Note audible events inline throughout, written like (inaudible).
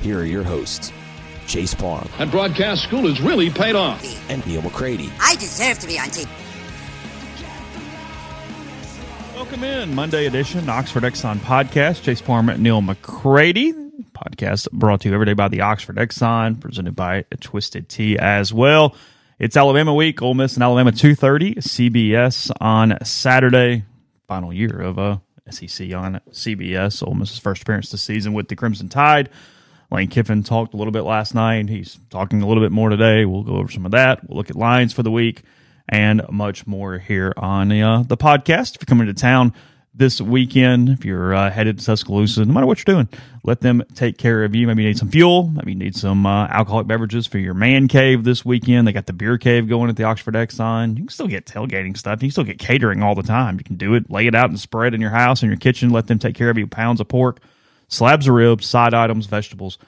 here are your hosts, Chase Parham. And broadcast school has really paid off. and Neal McCready. I deserve to be on TV. Welcome in Monday edition Oxford Exxon podcast. Chase Parham, Neal McCready. Podcast brought to you every day by the Oxford Exxon, presented by Twisted Tea as well. It's Alabama week. Ole Miss and Alabama two thirty. CBS on Saturday. Final year of uh, SEC on CBS. Ole Miss's first appearance this season with the Crimson Tide. Lane Kiffin talked a little bit last night. He's talking a little bit more today. We'll go over some of that. We'll look at lines for the week and much more here on uh, the podcast. If you're coming to town this weekend, if you're uh, headed to Tuscaloosa, no matter what you're doing, let them take care of you. Maybe you need some fuel. Maybe you need some uh, alcoholic beverages for your man cave this weekend. They got the beer cave going at the Oxford Exxon. You can still get tailgating stuff. You can still get catering all the time. You can do it, lay it out and spread in your house, in your kitchen. Let them take care of you. Pounds of pork, slabs of ribs, side items, vegetables,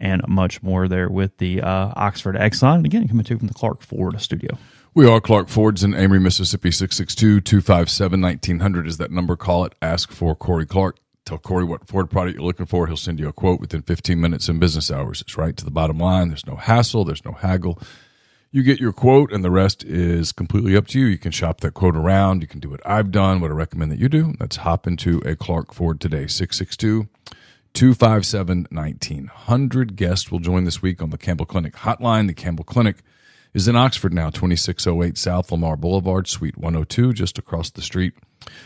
and much more there with the uh, Oxford Exxon. And again, coming to you from the Clark Ford studio. We are Clark Ford's in Amory, Mississippi. 662-257-1900 is that number. Call it. Ask for Corey Clark. Tell Corey what Ford product you're looking for. He'll send you a quote within 15 minutes in business hours. It's right to the bottom line. There's no hassle. There's no haggle. You get your quote, and the rest is completely up to you. You can shop that quote around. You can do what I've done, what I recommend that you do. Let's hop into a Clark Ford today. 662 257 1900. Guests will join this week on the Campbell Clinic hotline. The Campbell Clinic is in Oxford now, 2608 South Lamar Boulevard, Suite 102, just across the street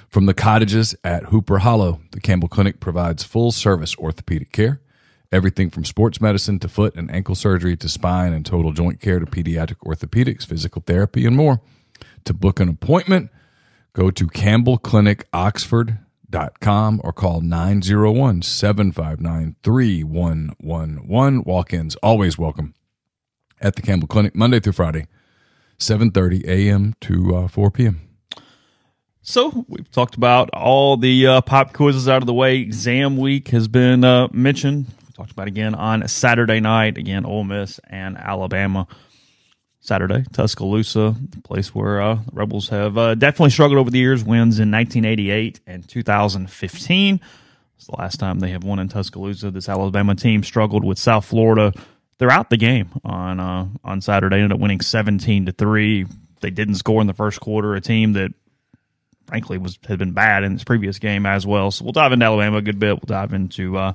from the cottages at Hooper Hollow. The Campbell Clinic provides full service orthopedic care, everything from sports medicine to foot and ankle surgery to spine and total joint care to pediatric orthopedics, physical therapy, and more. To book an appointment, go to campbellclinicoxford.com or call 901 759 3111. Walk ins always welcome at the Campbell Clinic, Monday through Friday, 7.30 a.m. to uh, 4 p.m. So we've talked about all the uh, pop quizzes out of the way. Exam week has been uh, mentioned. We talked about again on Saturday night. Again, Ole Miss and Alabama. Saturday, Tuscaloosa, the place where uh, the Rebels have uh, definitely struggled over the years. Wins in 1988 and 2015. It's the last time they have won in Tuscaloosa. This Alabama team struggled with South Florida throughout the game on uh, on Saturday. Ended up winning 17 to three. They didn't score in the first quarter. A team that frankly was had been bad in this previous game as well. So we'll dive into Alabama a good bit. We'll dive into uh,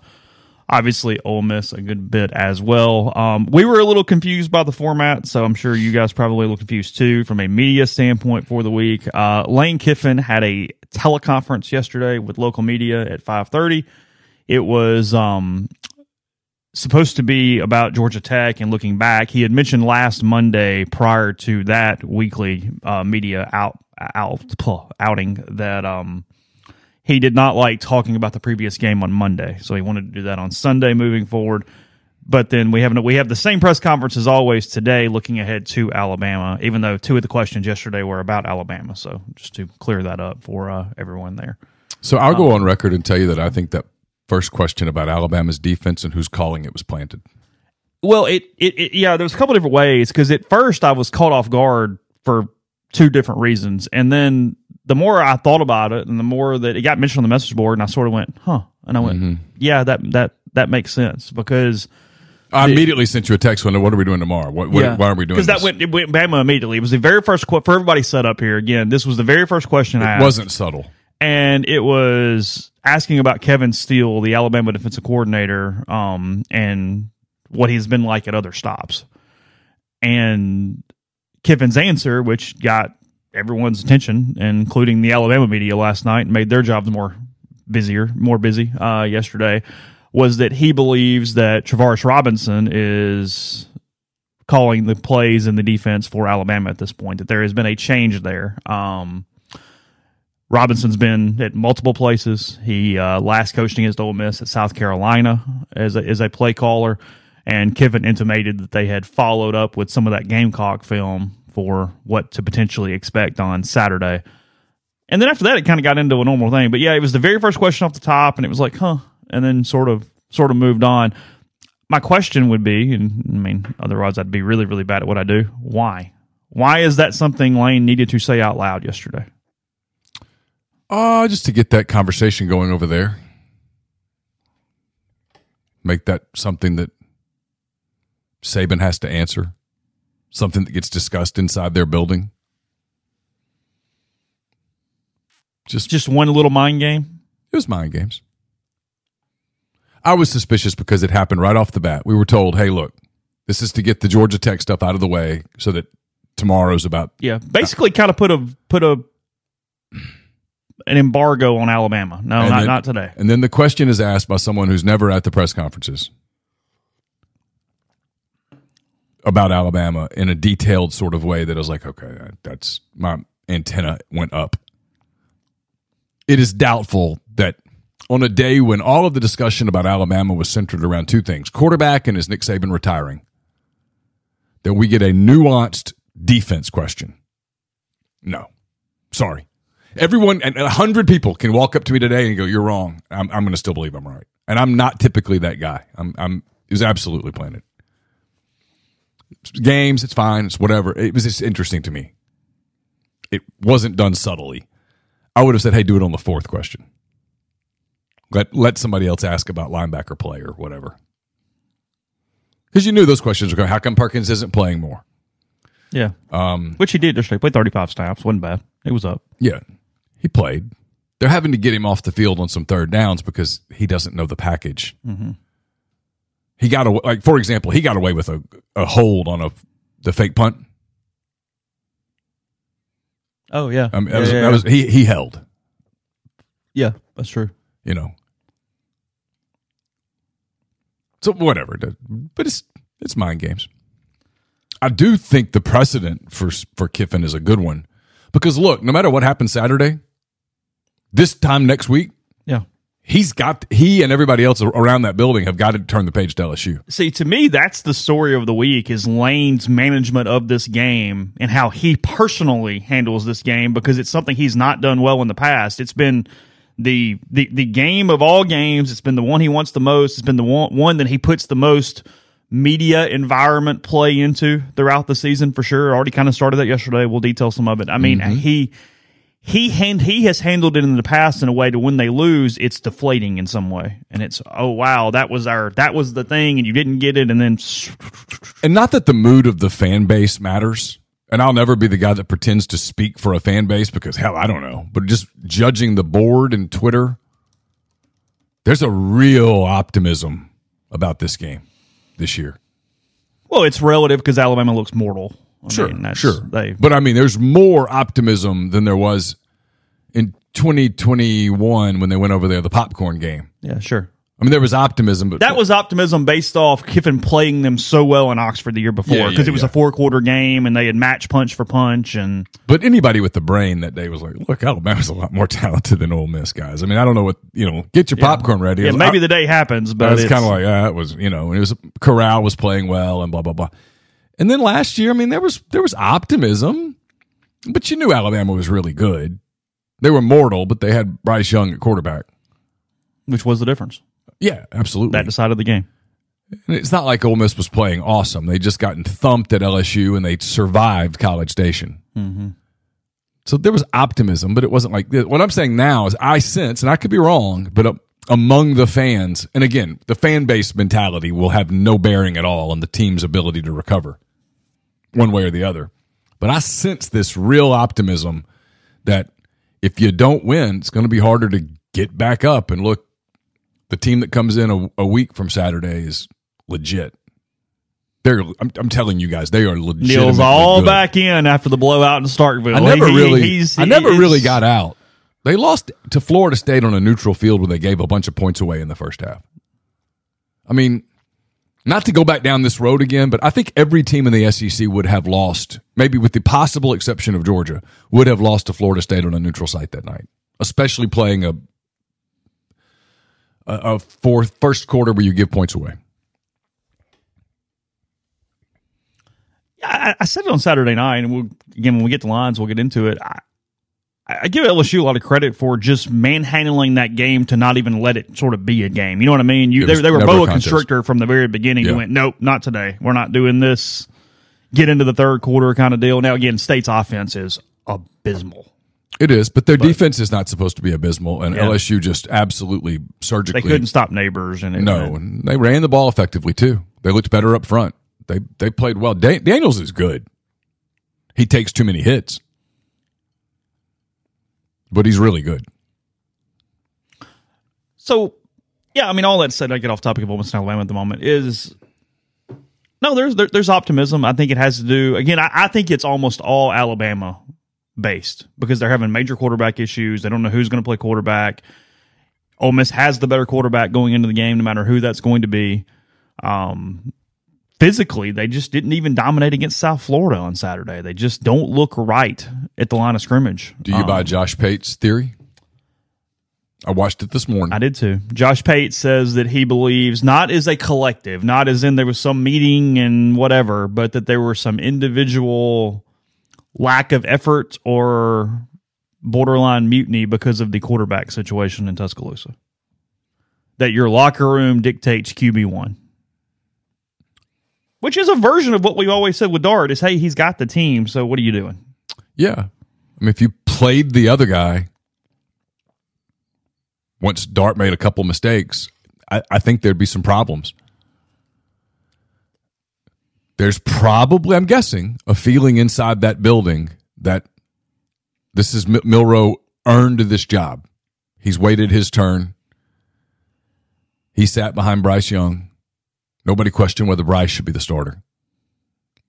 obviously Ole Miss a good bit as well. Um, we were a little confused by the format, so I'm sure you guys probably a little confused too from a media standpoint for the week. Uh, Lane Kiffin had a teleconference yesterday with local media at 5:30. It was um, supposed to be about Georgia Tech and looking back. He had mentioned last Monday prior to that weekly uh, media out, out (laughs) outing that um, he did not like talking about the previous game on Monday, so he wanted to do that on Sunday moving forward. But then we have we have the same press conference as always today, looking ahead to Alabama. Even though two of the questions yesterday were about Alabama, so just to clear that up for uh, everyone there. So I'll go on record and tell you that I think that first question about Alabama's defense and who's calling it was planted. Well, it, it, it yeah, there's a couple different ways because at first I was caught off guard for two different reasons, and then the more I thought about it, and the more that it got mentioned on the message board, and I sort of went, "Huh," and I went, "Yeah, that that that makes sense because." I immediately sent you a text when what are we doing tomorrow? What, what why are we doing? Because that went it went Bama immediately. It was the very first qu- for everybody set up here. Again, this was the very first question I It asked, wasn't subtle. and it was asking about Kevin Steele, the Alabama defensive coordinator, um, and what he's been like at other stops. And Kiffin's answer, which got everyone's attention, including the Alabama media last night, made their jobs more busier, more busy uh, yesterday, was that he believes that Travaris Robinson is calling the plays in the defense for Alabama at this point. That there has been a change there. Um, Robinson's been at multiple places. He uh, last coached against Ole Miss at South Carolina as a, as a play caller, and Kiffin intimated that they had followed up with some of that Gamecock film for what to potentially expect on Saturday. And then after that, it kind of got into a normal thing. But yeah, it was the very first question off the top, and it was like, huh, and then sort of sort of moved on. My question would be, and I mean, otherwise I'd be really really bad at what I do. Why? Why is that something Lane needed to say out loud yesterday? Uh, just to get that conversation going over there. Make that something that Saban has to answer. Something that gets discussed inside their building. Just, Just one little mind game. it was mind games. I was suspicious because it happened right off the bat. We were told, hey, look, this is to get the Georgia Tech stuff out of the way so that tomorrow's about Yeah, basically, kind of put a put a an embargo on Alabama. No, not then- not today. And then the question is asked by someone who's never at the press conferences about Alabama in a detailed sort of way that I was like, okay, that's my antenna went up. It is doubtful that on a day when all of the discussion about Alabama was centered around two things quarterback and is Nick Saban retiring, that we get a nuanced defense question. No. Sorry. Everyone and a hundred people can walk up to me today and go, "You're wrong." I'm, I'm going to still believe I'm right, and I'm not typically that guy. I'm, I'm was absolutely planted. Games, it's fine, it's whatever. It was just interesting to me. It wasn't done subtly. I would have said, "Hey, do it on the fourth question." Let let somebody else ask about linebacker play or whatever, because you knew those questions were going. How come Perkins isn't playing more? Yeah, um, which he did yesterday. Played thirty five snaps. wasn't bad. It was up. Yeah, he played. They're having to get him off the field on some third downs because he doesn't know the package. He got away, like for example, he got away with a, a hold on a the fake punt. Oh yeah, I mean, that yeah, was, yeah, that was he he held. yeah, that's true. You know. So whatever, but it's it's mind games. I do think the precedent for for Kiffin is a good one because look, no matter what happens Saturday, this time next week. He's got he and everybody else around that building have got to turn the page to LSU. See, to me, that's the story of the week is Lane's management of this game and how he personally handles this game because it's something he's not done well in the past. It's been the the the game of all games. It's been the one he wants the most. It's been the one, one that he puts the most media environment play into throughout the season for sure. Already kind of started that yesterday. We'll detail some of it. I mean, mm-hmm. he he hand he has handled it in the past in a way to when they lose, it's deflating in some way, and it's oh wow, that was our that was the thing, and you didn't get it, and then (laughs) And not that the mood of the fan base matters. And I'll never be the guy that pretends to speak for a fan base because hell, I don't know. But just judging the board and Twitter, there's a real optimism about this game this year. well, it's relative because Alabama looks mortal. I mean, that's- sure. They, but I mean, there's more optimism than there was in 2021 when they went over there the popcorn game. yeah, sure. I mean, there was optimism, but That was optimism based off Kiffin playing them so well in Oxford the year before because yeah, it was yeah. a four quarter game and they had match punch for punch and But anybody with the brain that day was like, "Look, Alabama's a lot more (laughs) talented than Ole Miss guys." I mean, I don't know what you know. Get your popcorn ready. yeah, I- maybe the day happens, but it's kind of like ah, it was you know, it was Corral was playing well and blah blah blah. And then last year, I mean, there was there was optimism, but you knew Alabama was really good. They were mortal, but they had Bryce Young at quarterback. which was the difference Yeah, absolutely. that decided the game. And it's not like Ole Miss was playing awesome. They just gotten thumped at LSU and they survived College Station. So there was optimism, but it wasn't like this. What I'm saying now is I sense, and I could be wrong, but uh, among the fans, and again, the fan base mentality will have no bearing at all on the team's ability to recover one way or the other. But I sense this real optimism that if you don't win, it's going to be harder to get back up. And look, the team that comes in a, a week from Saturday is legit. They're, I'm, I'm telling you guys, they are legit. Neal's all back in after the blowout in Starkville. I never He- really, he's- I never really got out. They lost to Florida State on a neutral field where they gave a bunch of points away in the first half. I mean, not to go back down this road again, but I think every team in the SEC would have lost, maybe with the possible exception of Georgia, would have lost to Florida State on a neutral site that night, especially playing a a, fourth first quarter where you give points away. I, I said it on Saturday night, and we'll, again when we get to lines, we'll get into it. I, I give LSU a lot of credit for just manhandling that game to not even let it sort of be a game. You know what I mean? You, they, they were boa constrictor from the very beginning. Yeah. You went, nope, not today. We're not doing this. Get into the third quarter kind of deal. Now again, State's offense is abysmal. It is, but their defense is not supposed to be abysmal, and Yeah. LSU just absolutely surgically. They couldn't stop neighbors, and No, and they ran the ball effectively too. They looked better up front. They they played well. Da- Daniels is good. He takes too many hits, but he's really good. So, yeah, I mean, all that said, I get off topic of Ole Miss Alabama at the moment is no, there's there, there's optimism. I think it has to do again. I, I think it's almost all Alabama based because they're having major quarterback issues. They don't know who's going to play quarterback. Ole Miss has the better quarterback going into the game, no matter who that's going to be. Um, physically, they just didn't even dominate against South Florida on Saturday. They just don't look right at the line of scrimmage. Do you Um, buy Josh Pate's theory? I watched it this morning. I did too. Josh Pate says that he believes not as a collective, not as in there was some meeting and whatever, but that there were some individual lack of effort or borderline mutiny because of the quarterback situation in Tuscaloosa. That your locker room dictates QB one. Which is a version of what we've always said with Dart is hey, he's got the team, so what are you doing? yeah, I mean, if you played the other guy, once Dart made a couple mistakes, I, I think there'd be some problems. There's probably, I'm guessing, a feeling inside that building that this is Mil- Milroe earned this job. He's waited his turn. He sat behind Bryce Young. Nobody questioned whether Bryce should be the starter.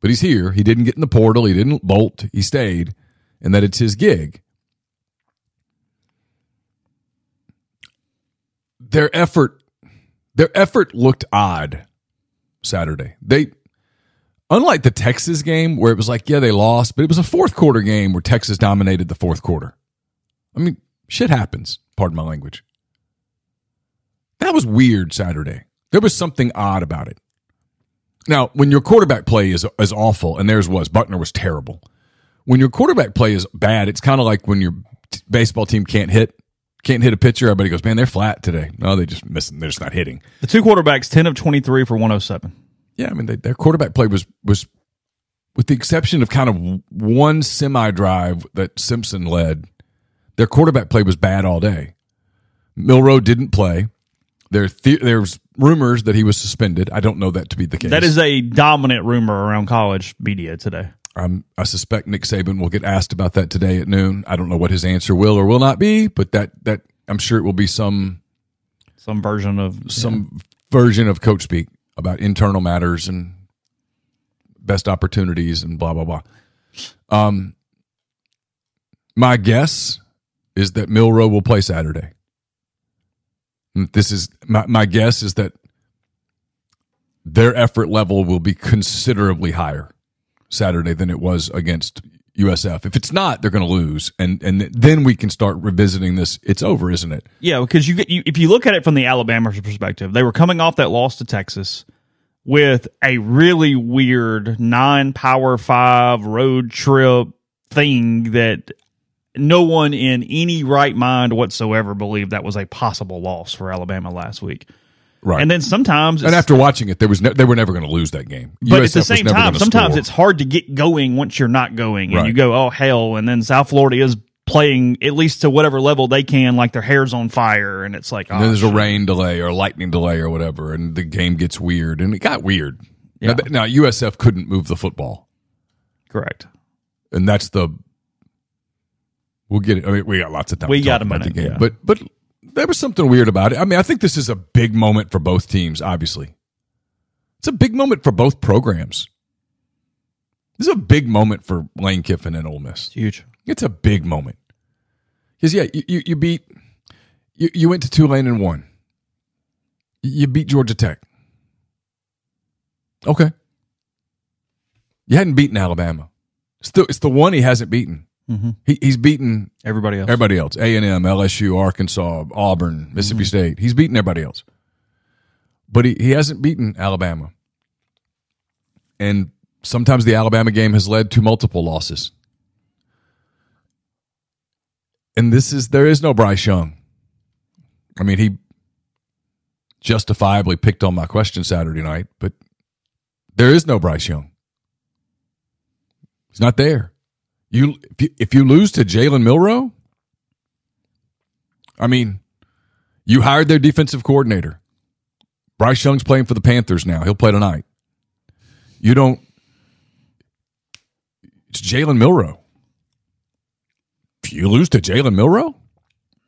But he's here. He didn't get in the portal. He didn't bolt. He stayed, and that it's his gig. Their effort, their effort looked odd Saturday. They, unlike the Texas game where it was like, yeah, they lost, but it was a fourth quarter game where Texas dominated the fourth quarter. I mean, shit happens. Pardon my language. That was weird Saturday. There was something odd about it. Now, when your quarterback play is is awful, and theirs was, Buchner was terrible. When your quarterback play is bad, it's kind of like when your t- baseball team can't hit, can't hit a pitcher. Everybody goes, "Man, they're flat today." No, they just missing. They're just not hitting. The two quarterbacks, ten of twenty three for one oh seven. Yeah, I mean, they, their quarterback play was was, with the exception of kind of one semi drive that Simpson led, their quarterback play was bad all day. Milroe didn't play. There, the, there's rumors that he was suspended. I don't know that to be the case. That is a dominant rumor around college media today. Um, I suspect Nick Saban will get asked about that today at noon. I don't know what his answer will or will not be, but that that I'm sure it will be some Some version of some version of coach speak about internal matters and best opportunities and blah blah blah. Um, my guess is that Milroe will play Saturday. This is my, my guess is that their effort level will be considerably higher Saturday than it was against USF. If it's not, they're going to lose, and and then we can start revisiting this. It's over, isn't it? Yeah, because you, you if you look at it from the Alabama perspective, they were coming off that loss to Texas with a really weird nine power five road trip thing that no one in any right mind whatsoever believed that was a possible loss for Alabama last week. Right. And then sometimes, And after watching it, there was ne- they were never going to lose that game. but at the same time, sometimes score. it's hard to get going once you're not going, and Right. you go, "Oh hell!" And then South Florida is playing at least to whatever level they can, like their hair's on fire, and it's like, oh, And then there's a rain delay or a lightning delay or whatever, and the game gets weird, and it got weird. Yeah. Now, now USF couldn't move the football, correct. and that's the. We'll get it. I mean, we got lots of time. We to got talk a about the game, yeah. but but there was something weird about it. I mean, I think this is a big moment for both teams. Obviously, it's a big moment for both programs. This is a big moment for Lane Kiffin and Ole Miss. It's huge. It's a big moment. Because yeah, you, you, you beat you, you went to Tulane and won. You beat Georgia Tech. Okay. You hadn't beaten Alabama. It's the, it's the one he hasn't beaten. Mm-hmm. He, he's beaten Everybody else. everybody else. A and M, LSU, Arkansas, Auburn, Mississippi mm-hmm. State. He's beaten everybody else. But he, he hasn't beaten Alabama. And sometimes the Alabama game has led to multiple losses. And this is there is no Bryce Young. I mean, he justifiably picked on my question Saturday night, but there is no Bryce Young. He's not there. You if you, if you lose to Jalen Milroe, I mean, you hired their defensive coordinator. Bryce Young's playing for the Panthers now. He'll play tonight. You don't. It's Jalen Milroe. If you lose to Jalen Milroe,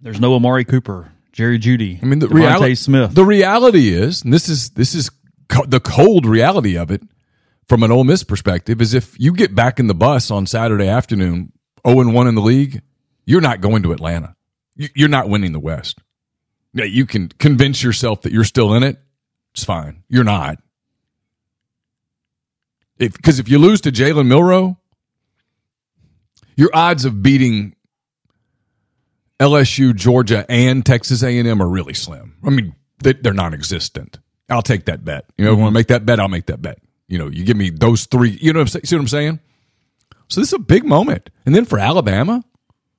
There's no Amari Cooper, Jerry Jeudy. I mean, the reality, Smith. The reality is, and this is this is co- the cold reality of it from an Ole Miss perspective, is if you get back in the bus on Saturday afternoon, zero and one in the league, you're not going to Atlanta. You- You're not winning the West. Yeah, you can convince yourself that you're still in it. It's fine. You're not. Because if you lose to Jalen Milroe, your odds of beating LSU, Georgia, and Texas A&M are really slim. I mean, they- they're non-existent. I'll take that bet. You know, want to make that bet? I'll make that bet. You know, you give me those three. You know, what I'm, saying? see what I'm saying? So this is a big moment, and then for Alabama,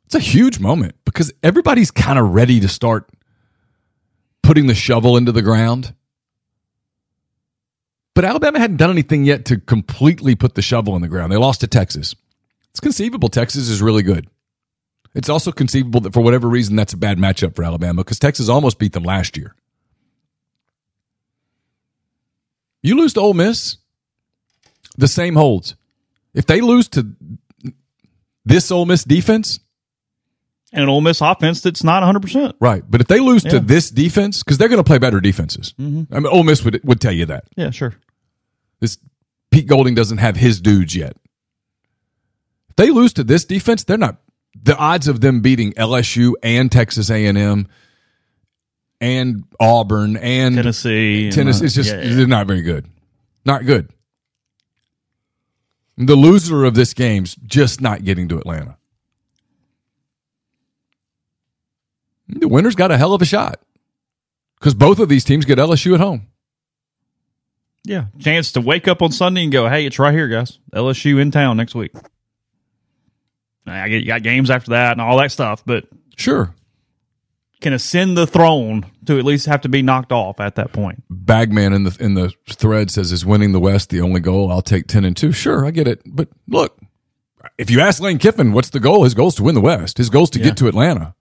it's a huge moment because everybody's kind of ready to start putting the shovel into the ground. But Alabama hadn't done anything yet to completely put the shovel in the ground. They lost to Texas. It's conceivable Texas is really good. It's also conceivable that for whatever reason that's a bad matchup for Alabama because Texas almost beat them last year. You lose to Ole Miss, the same holds. If they lose to this Ole Miss defense, and an Ole Miss offense that's not 100%. right? But if they lose to this defense, because they're going to play better defenses, I mean, Ole Miss would would tell you that Yeah, sure. this Pete Golding doesn't have his dudes yet. If they lose to this defense, they're not. The odds of them beating LSU and Texas A and M and Auburn and Tennessee. and, Tennessee uh, is just yeah, yeah. they're not very good. Not good. The loser of this game's just not getting to Atlanta. The winner's got a hell of a shot because both of these teams get LSU at home. Yeah, chance to wake up on Sunday and go, "Hey, it's right here, guys. LSU in town next week." I get you got games after that and all that stuff, but Sure. Can ascend the throne to at least have to be knocked off at that point. Bagman in the in the thread says is winning the West the only goal. I'll take ten and two. Sure, I get it. But look, if you ask Lane Kiffin, what's the goal? His goal is to win the West. His goal is to Yeah. get to Atlanta.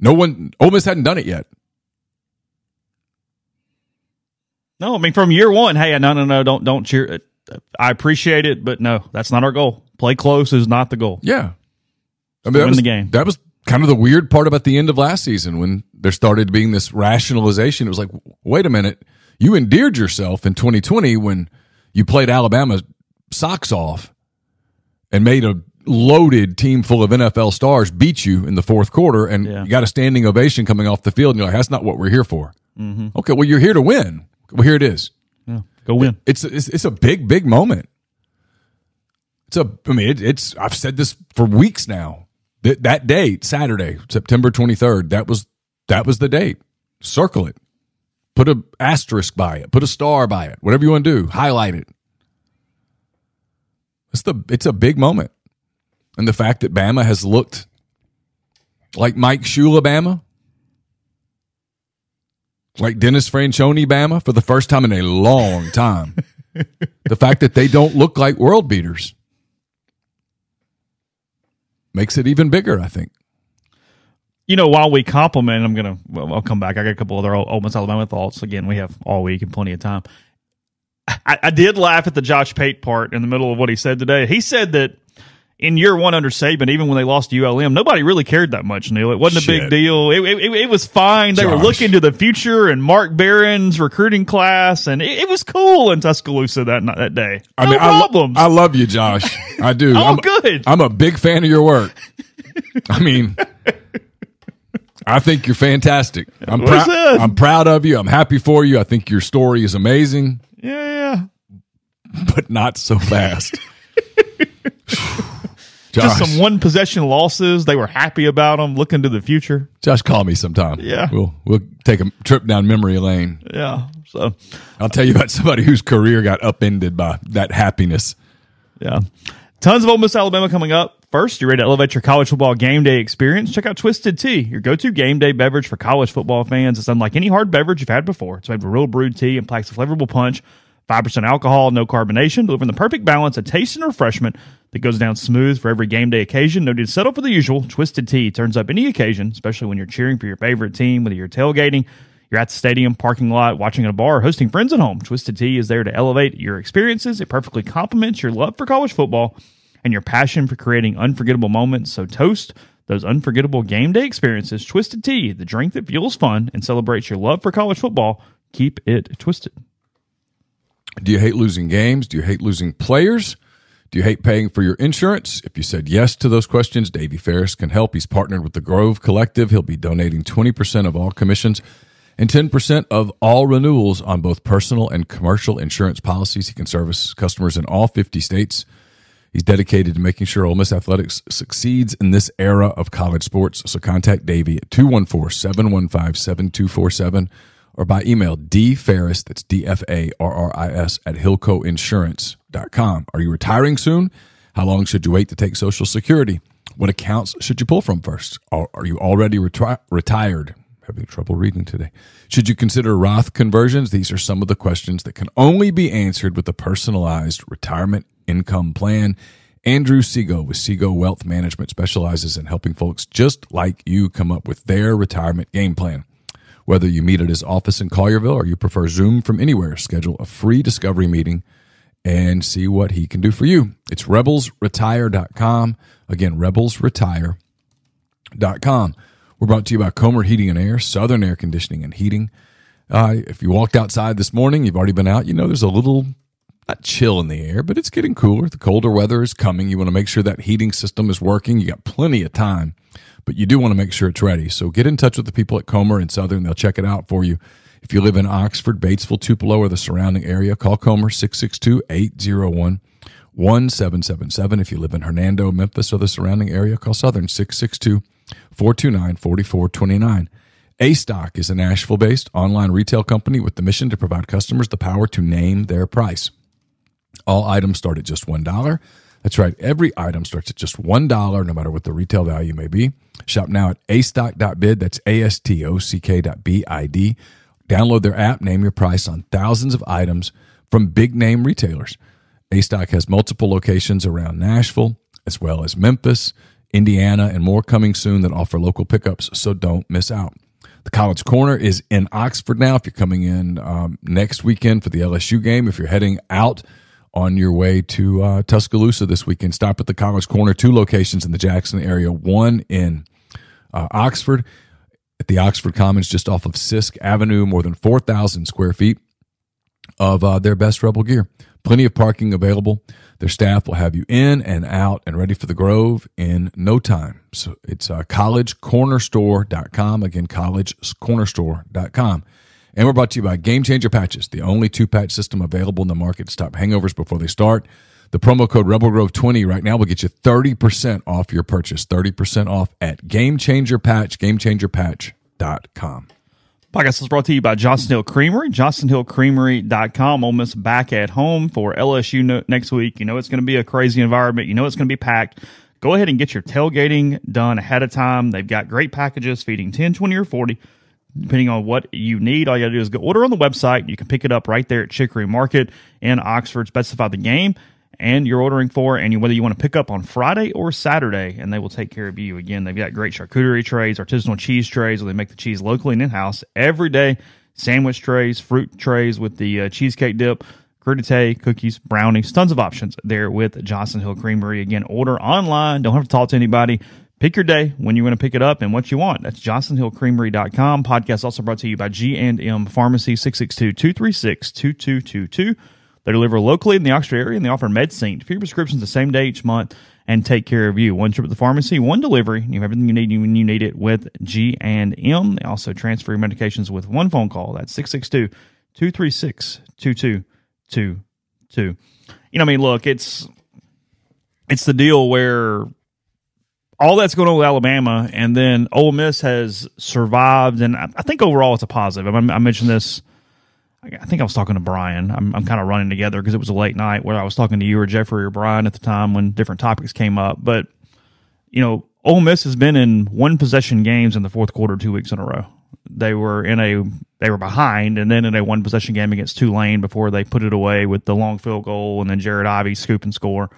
No one, Ole Miss hadn't done it yet. No, I mean from year one. Hey, no, no, no, don't don't cheer. I appreciate it, but no, that's not our goal. Play close is not the goal. Yeah, I mean, that win was, the game. That was kind of the weird part about the end of last season when there started being this rationalization. It was like, wait a minute, you endeared yourself in 2020 when you played Alabama's socks off and made a loaded team full of NFL stars beat you in the fourth quarter, and Yeah. you got a standing ovation coming off the field, and you're like, that's not what we're here for. Mm-hmm. Okay, well, you're here to win. Well, here it is. Yeah, go win. It's it's, it's a big big moment. It's a I mean it, it's I've said this for weeks now. That that date Saturday September twenty third that was that was the date. Circle it. Put a asterisk by it. Put a star by it. Whatever you want to do. Highlight it. It's the it's a big moment, and the fact that Bama has looked like Mike Shula Bama like Dennis Franchione, Bama, for the first time in a long time. (laughs) the fact that they don't look like world beaters makes it even bigger, I think. You know, while we compliment, I'm gonna. Well, I'll come back. I got a couple other Ole Miss Alabama thoughts. Again, we have all week and plenty of time. I, I did laugh at the Josh Pate part in the middle of what he said today. He said that in year one under Saban, even when they lost to ULM, nobody really cared that much, Neal. It wasn't a big deal. It, it, it was fine. They were looking to the future and Mark Barron's recruiting class, and it, it was cool in Tuscaloosa that that day. I no mean, I, lo- problems. I love you, Josh. I do. (laughs) I'm, good. I'm a big fan of your work. I mean, I think you're fantastic. I'm proud. I'm proud of you. I'm happy for you. I think your story is amazing, yeah, yeah. but not so fast. Just some one possession losses. They were happy about them, looking to the future. Josh, call me sometime. Yeah. we'll we'll take a trip down memory lane. Yeah. So, I'll tell you about somebody whose career got upended by that happiness. yeah. Tons of Ole Miss Alabama coming up. First, you're ready to elevate your college football game day experience. Check out Twisted Tea, your go-to game day beverage for college football fans. It's unlike any hard beverage you've had before. It's made with real brewed tea and packs a flavorful punch. 5% alcohol, no carbonation, delivering the perfect balance of taste and refreshment that goes down smooth for every game day occasion. No need to settle for the usual. Twisted Tea turns up any occasion, especially when you're cheering for your favorite team, whether you're tailgating, you're at the stadium, parking lot, watching at a bar, or hosting friends at home. Twisted Tea is there to elevate your experiences. It perfectly complements your love for college football and your passion for creating unforgettable moments. So toast those unforgettable game day experiences. Twisted Tea, the drink that fuels fun and celebrates your love for college football. Keep it twisted. Do you hate losing games? Do you hate losing players? Do you hate paying for your insurance? If you said yes to those questions, Davey Farris can help. He's partnered with the Grove Collective. He'll be donating 20% of all commissions and 10% of all renewals on both personal and commercial insurance policies. He can service customers in all 50 states. He's dedicated to making sure Ole Miss Athletics succeeds in this era of college sports. So contact Davey at 214-715-7247 or by email dfarris, that's D-F-A-R-R-I-S, at hillcoinsurance.com. Are you retiring soon? How long should you wait to take Social Security? What accounts should you pull from first? Are, are you already retri- retired? Having trouble reading today. Should you consider Roth conversions? These are some of the questions that can only be answered with a personalized retirement income plan. Andrew Sego with Sego Wealth Management specializes in helping folks just like you come up with their retirement game plan. Whether you meet at his office in Collierville or you prefer Zoom from anywhere, schedule a free discovery meeting and see what he can do for you. It's rebelsretire.com. Again, rebelsretire.com. We're brought to you by Comer Heating and Air, Southern Air Conditioning and Heating. Uh, if you walked outside this morning, you've already been out, you know there's a little not chill in the air, but it's getting cooler. The colder weather is coming. You want to make sure that heating system is working. You got plenty of time, but you do want to make sure it's ready. So get in touch with the people at Comer and Southern. They'll check it out for you. If you live in Oxford, Batesville, Tupelo, or the surrounding area, call Comer 662 801 1777. If you live in Hernando, Memphis, or the surrounding area, call Southern 662 429 4429. A Stock is a Nashville based online retail company with the mission to provide customers the power to name their price. All items start at just $1. That's right. Every item starts at just $1, no matter what the retail value may be. Shop now at astock.bid. That's A-S-T-O-C-K dot B-I-D. Download their app, name your price on thousands of items from big name retailers. A-Stock has multiple locations around Nashville, as well as Memphis, Indiana, and more coming soon that offer local pickups, so don't miss out. The College Corner is in Oxford now. If you're coming in um, next weekend for the LSU game, if you're heading out on your way to uh, Tuscaloosa this weekend, stop at the College Corner. Two locations in the Jackson area, one in uh, Oxford at the Oxford Commons, just off of Sisk Avenue, more than 4,000 square feet of uh, their best Rebel gear. Plenty of parking available. Their staff will have you in and out and ready for the Grove in no time. So it's uh, collegecornerstore.com. Again, collegecornerstore.com. And we're brought to you by Game Changer Patches, the only two patch system available in the market to stop hangovers before they start. The promo code Rebel Grove 20 right now will get you 30% off your purchase. 30% off at Game Changer Patch, GameChangerPatch.com. Podcast is brought to you by Johnson Hill Creamery, johnsonhillcreamery.com. Ole Miss back at home for LSU next week. You know it's going to be a crazy environment. You know it's going to be packed. Go ahead and get your tailgating done ahead of time. They've got great packages feeding 10, 20, or 40. Depending on what you need. All you got to do is go order on the website. You can pick it up right there at Chicory Market in Oxford. Specify the game and you're ordering for, and whether you want to pick up on Friday or Saturday, and they will take care of you. Again, they've got great charcuterie trays, artisanal cheese trays, where they make the cheese locally and in house every day. Sandwich trays, fruit trays with the uh, cheesecake dip, crudité, cookies, brownies, tons of options there with Johnson Hill Creamery. Again, order online. Don't have to talk to anybody. Pick your day when you want to pick it up and what you want. That's johnsonhillcreamery.com. Podcast also brought to you by G&M Pharmacy, 662-236-2222. They deliver locally in the Oxford area and they offer MedSync for your prescriptions the same day each month and take care of you. One trip at the pharmacy, one delivery. You have everything you need when you need it with G and M. They also transfer your medications with one phone call. That's 662-236-2222. You know, I mean, look, it's it's the deal where all that's going on with Alabama, and then Ole Miss has survived, and I, I think overall it's a positive. I, I mentioned this I think I was talking to Brian. I'm, I'm kind of running together because it was a late night where I was talking to you or Jeffrey or Brian at the time when different topics came up. But, you know, Ole Miss has been in one possession games in the fourth quarter two weeks in a row. They were in a they were behind and then in a one possession game against Tulane before they put it away with the long field goal and then Jared Ivey scoop and score.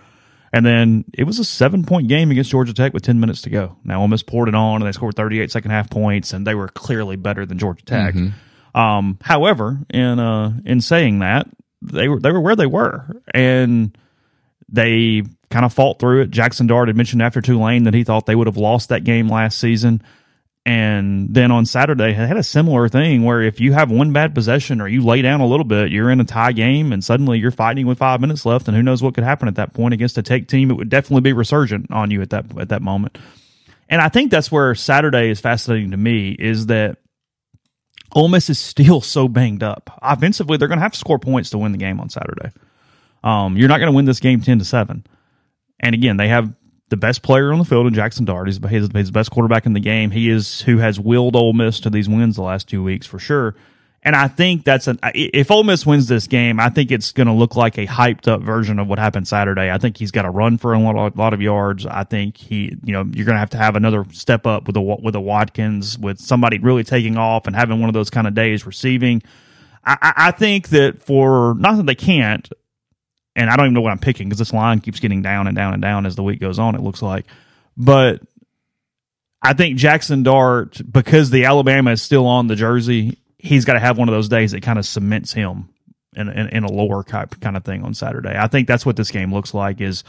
And then it was a seven point game against Georgia Tech with 10 minutes to go. Now, Ole Miss poured it on and they scored 38 second half points, and they were clearly better than Georgia Tech. Mm-hmm. Um, however, in uh, in saying that, they were they were where they were, and they kind of fought through it. Jackson Dart had mentioned after Tulane that he thought they would have lost that game last season. And then on Saturday, had a similar thing where if you have one bad possession or you lay down a little bit, you're in a tie game, and suddenly you're fighting with five minutes left, and who knows what could happen at that point against a Tech team? It would definitely be resurgent on you at that at that moment. And I think that's where Saturday is fascinating to me is that Ole Miss is still so banged up. Offensively, they're going to have to score points to win the game on Saturday. Um, you're not going to win this game ten to seven. And again, they have the best player on the field in Jackson Dart. He's, he's the best quarterback in the game. He is who has willed Ole Miss to these wins the last two weeks for sure. And I think that's an if Ole Miss wins this game, I think it's going to look like a hyped up version of what happened Saturday. I think he's got to run for a lot, lot of yards. I think he, you know, you're going to have to have another step up with a with a Watkins, with somebody really taking off and having one of those kind of days receiving. I, I think that for not that they can't, and I don't even know what I'm picking because this line keeps getting down and down and down as the week goes on. It looks like, but I think Jackson Dart because the Alabama is still on the jersey he's got to have one of those days that kind of cements him in, in, in, a lower type kind of thing on Saturday. I think that's what this game looks like. Is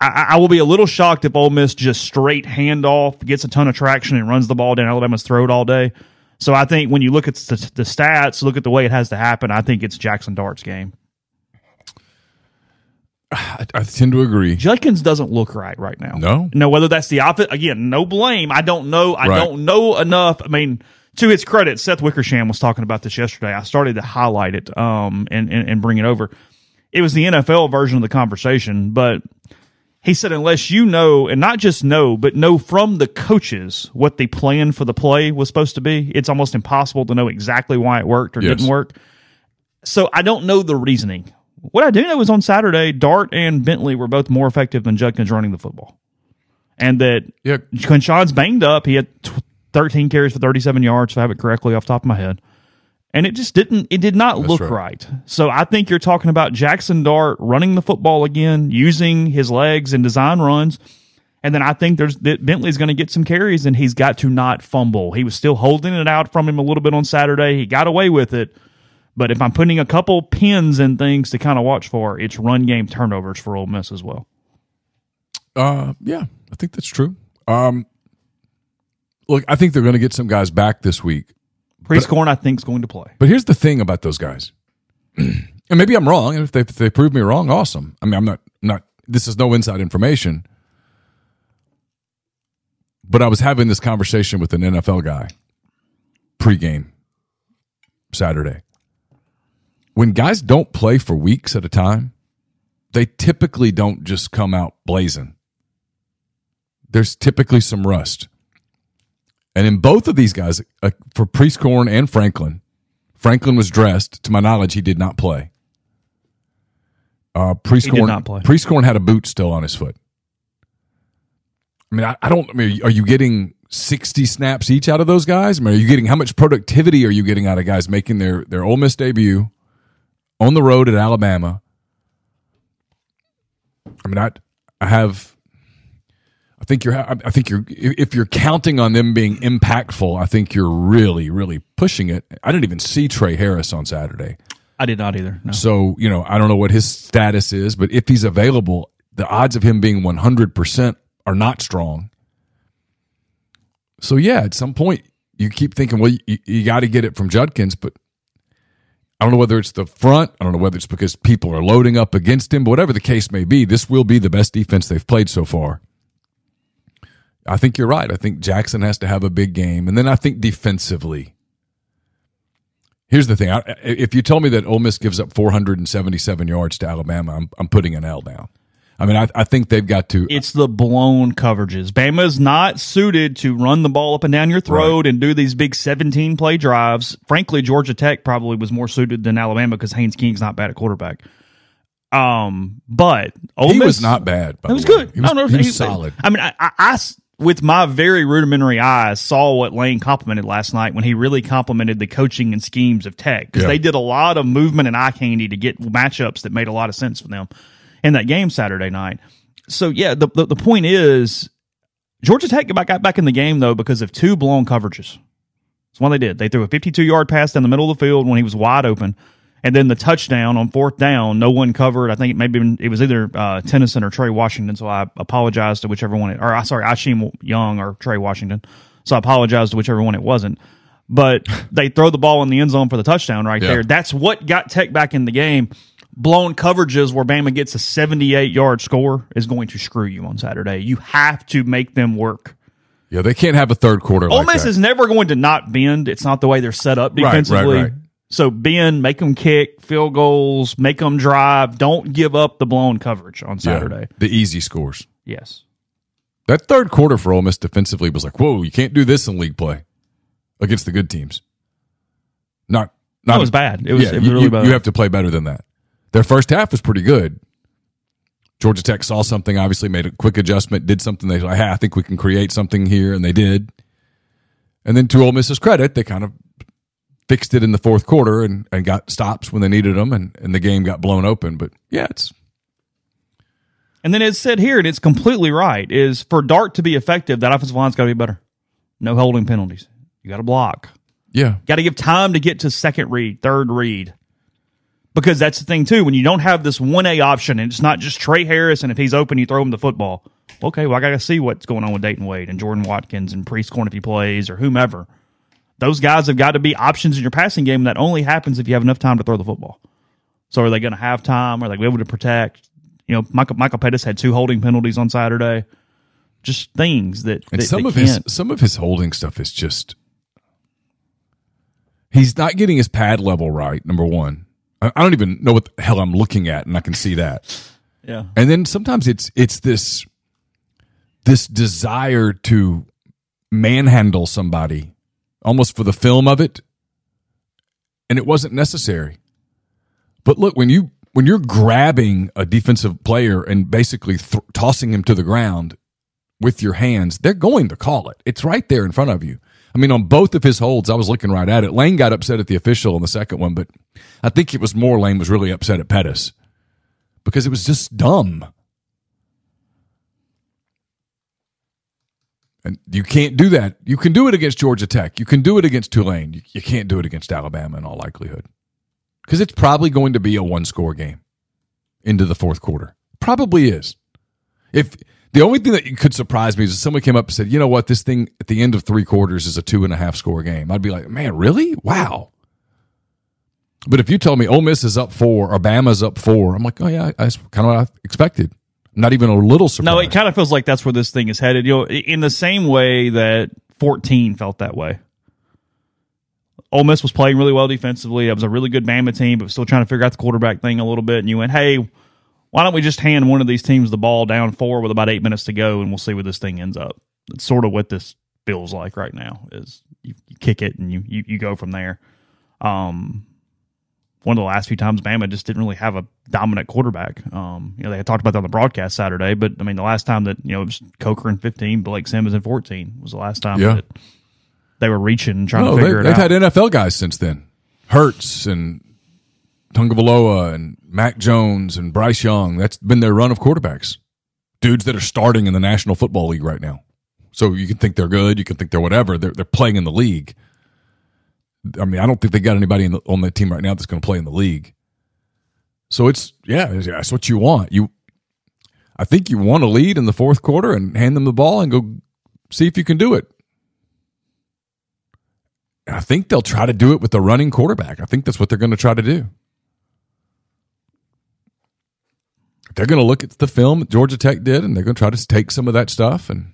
I, I, will be a little shocked if Ole Miss just straight handoff gets a ton of traction and runs the ball down Alabama's throat all day. So I think when you look at the, the stats, look at the way it has to happen. I think it's Jackson Dart's game. I, I tend to agree. Judkins doesn't look right right now. No, no. Whether that's the opposite, again, no blame. I don't know. I right. don't know enough. I mean to his credit, Seth Wickersham was talking about this yesterday. I started to highlight it um, and, and, and bring it over. It was the NFL version of the conversation, but he said unless you know, and not just know, but know from the coaches what the plan for the play was supposed to be, it's almost impossible to know exactly why it worked or yes. didn't work. So I don't know the reasoning. What I do know is on Saturday, Dart and Bentley were both more effective than Judkins running the football. And that yeah. Quinshon's banged up. He had 13 carries for 37 yards, if I have it correctly off top of my head. And it just didn't, it did not That's look right. right. So I think you're talking about Jackson Dart running the football again, using his legs and design runs. And then I think there's that Bentley's going to get some carries and he's got to not fumble. He was still holding it out from him a little bit on Saturday. He got away with it. But if I'm putting a couple pins and things to kind of watch for, it's run game turnovers for Ole Miss as well. Uh, yeah, I think that's true. Um, look, I think they're going to get some guys back this week. Prieskorn, I think, is going to play. But here's the thing about those guys, (clears throat) and maybe I'm wrong. And if they, if they prove me wrong, awesome. I mean, I'm not I'm not. This is no inside information. But I was having this conversation with an NFL guy pregame Saturday. When guys don't play for weeks at a time, they typically don't just come out blazing. There's typically some rust. And in both of these guys, uh, for Prieskorn and Franklin, Franklin was dressed. To my knowledge, he did not play. Uh, Prieskorn, not play. Prieskorn had a boot still on his foot. I mean, I, I, don't. I mean, are you getting 60 snaps each out of those guys? I mean, are you getting how much productivity are you getting out of guys making their their Ole Miss debut on the road at Alabama? I mean, I I have I think you're I think you're if you're counting on them being impactful, I think you're really really pushing it. I didn't even see Tre Harris on Saturday. I did not either. No. So, you know, I don't know what his status is, but if he's available, the odds of him being 100% are not strong. So, yeah, at some point, you keep thinking, well, you, you got to get it from Judkins, but I don't know whether it's the front. I don't know whether it's because people are loading up against him, but whatever the case may be, this will be the best defense they've played so far. I think you're right. I think Jackson has to have a big game. And then I think defensively, Here's the thing: I, if you tell me that Ole Miss gives up 477 yards to Alabama, I'm, I'm putting an L down. I mean, I, I think they've got to. It's the blown coverages. Bama's not suited to run the ball up and down your throat right. and do these big 17 play drives. Frankly, Georgia Tech probably was more suited than Alabama because Haynes King's not bad at quarterback. Um, but Ole he Miss was not bad. It was good. He was, no, no, he was solid. I mean, I, I, I with my very rudimentary eyes, saw what Lane complimented last night when he really complimented the coaching and schemes of Tech because yeah. they did a lot of movement and eye candy to get matchups that made a lot of sense for them in that game Saturday night. So yeah, the the, the point is Georgia Tech got back in the game though because of two blown coverages. That's what they did. They threw a 52 yard pass down the middle of the field when he was wide open and then the touchdown on fourth down, no one covered. I think it maybe it was either uh, Tennyson or Trey Washington. So I apologize to whichever one, it, or uh, sorry, Isheem Young or Trey Washington. So I apologize to whichever one it wasn't. But they throw the ball in the end zone for the touchdown right yeah. there. That's what got Tech back in the game. Blown coverages where Bama gets a 78 yard score is going to screw you on Saturday. You have to make them work. Yeah, they can't have a third quarter. Ole like Miss is never going to not bend. It's not the way they're set up defensively. Right, right, right. So bend, make them kick, field goals, make them drive. Don't give up the blown coverage on Saturday. Yeah, the easy scores. Yes. That third quarter for Ole Miss defensively was like, whoa, you can't do this in league play against the good teams. Not, not. it was bad. It was, yeah, it was really you, bad. You have to play better than that. Their first half was pretty good. Georgia Tech saw something, obviously made a quick adjustment, did something. They like, hey, I think we can create something here, and they did. And then to Ole Miss's credit, they kind of fixed it in the fourth quarter and, and got stops when they needed them, and, and the game got blown open. But yeah, it's. And then it's said here, and it's completely right, is for Dart to be effective, that offensive line's got to be better. No holding penalties. You got to block. Yeah. Got to give time to get to second read, third read. Because that's the thing, too. When you don't have this 1A option, and it's not just Tre Harris, and if he's open, you throw him the football. Okay, well, I got to see what's going on with Dayton Wade and Jordan Watkins and Prieskorn if he plays or whomever. Those guys have got to be options in your passing game. That only happens if you have enough time to throw the football. So are they going to have time? Are they able to protect? You know, Michael Michael Pettus had two holding penalties on Saturday. Just things that, and that some of his some of his holding stuff is just he's not getting his pad level right. Number one, I, don't even know what the hell I'm looking at, and I can see that. (laughs) Yeah, and then sometimes it's it's this this desire to manhandle somebody almost for the film of it, and it wasn't necessary. But look, when you when you're grabbing a defensive player and basically th- tossing him to the ground with your hands, they're going to call it. It's right there in front of you. I mean, on both of his holds, I was looking right at it. Lane got upset at the official on the second one, but I think it was more Lane was really upset at Pettus because it was just dumb. And you can't do that. You can do it against Georgia Tech. You can do it against Tulane. You, you can't do it against Alabama in all likelihood. Because it's probably going to be a one score game into the fourth quarter. Probably is. If the only thing that could surprise me is if someone came up and said, you know what, this thing at the end of three quarters is a two and a half score game. I'd be like, man, really? Wow. But if you tell me Ole Miss is up four or Bama's up four, I'm like, oh yeah, that's kind of what I expected not even a little surprised. No, it kind of feels like that's where this thing is headed. You know, in the same way that 14 felt that way. Ole Miss was playing really well defensively. It was a really good Bama team, but still trying to figure out the quarterback thing a little bit. And you went, hey, why don't we just hand one of these teams the ball down four with about eight minutes to go, and we'll see where this thing ends up. It's sort of what this feels like right now. Is you, you kick it and you, you you go from there. Um, one of the last few times Bama just didn't really have a dominant quarterback. Um, you know, they had talked about that on the broadcast Saturday, but I mean, the last time that you know it was Coker in fifteen, Blake Sims in fourteen was the last time Yeah. that they were reaching and trying No, to they, figure it out. they've had NFL guys since then. Hurts and Tagovailoa and Mac Jones and Bryce Young. That's been their run of quarterbacks. Dudes that are starting in the National Football League right now. So you can think they're good, you can think they're whatever. They're they're playing in the league. I mean, I don't think they got anybody the, on that team right now that's going to play in the league. So it's yeah, that's what you want. You, I think you want to lead in the fourth quarter and hand them the ball and go see if you can do it. And I think they'll try to do it with a running quarterback. I think that's what they're going to try to do. They're going to look at the film Georgia Tech did, and they're going to try to take some of that stuff. And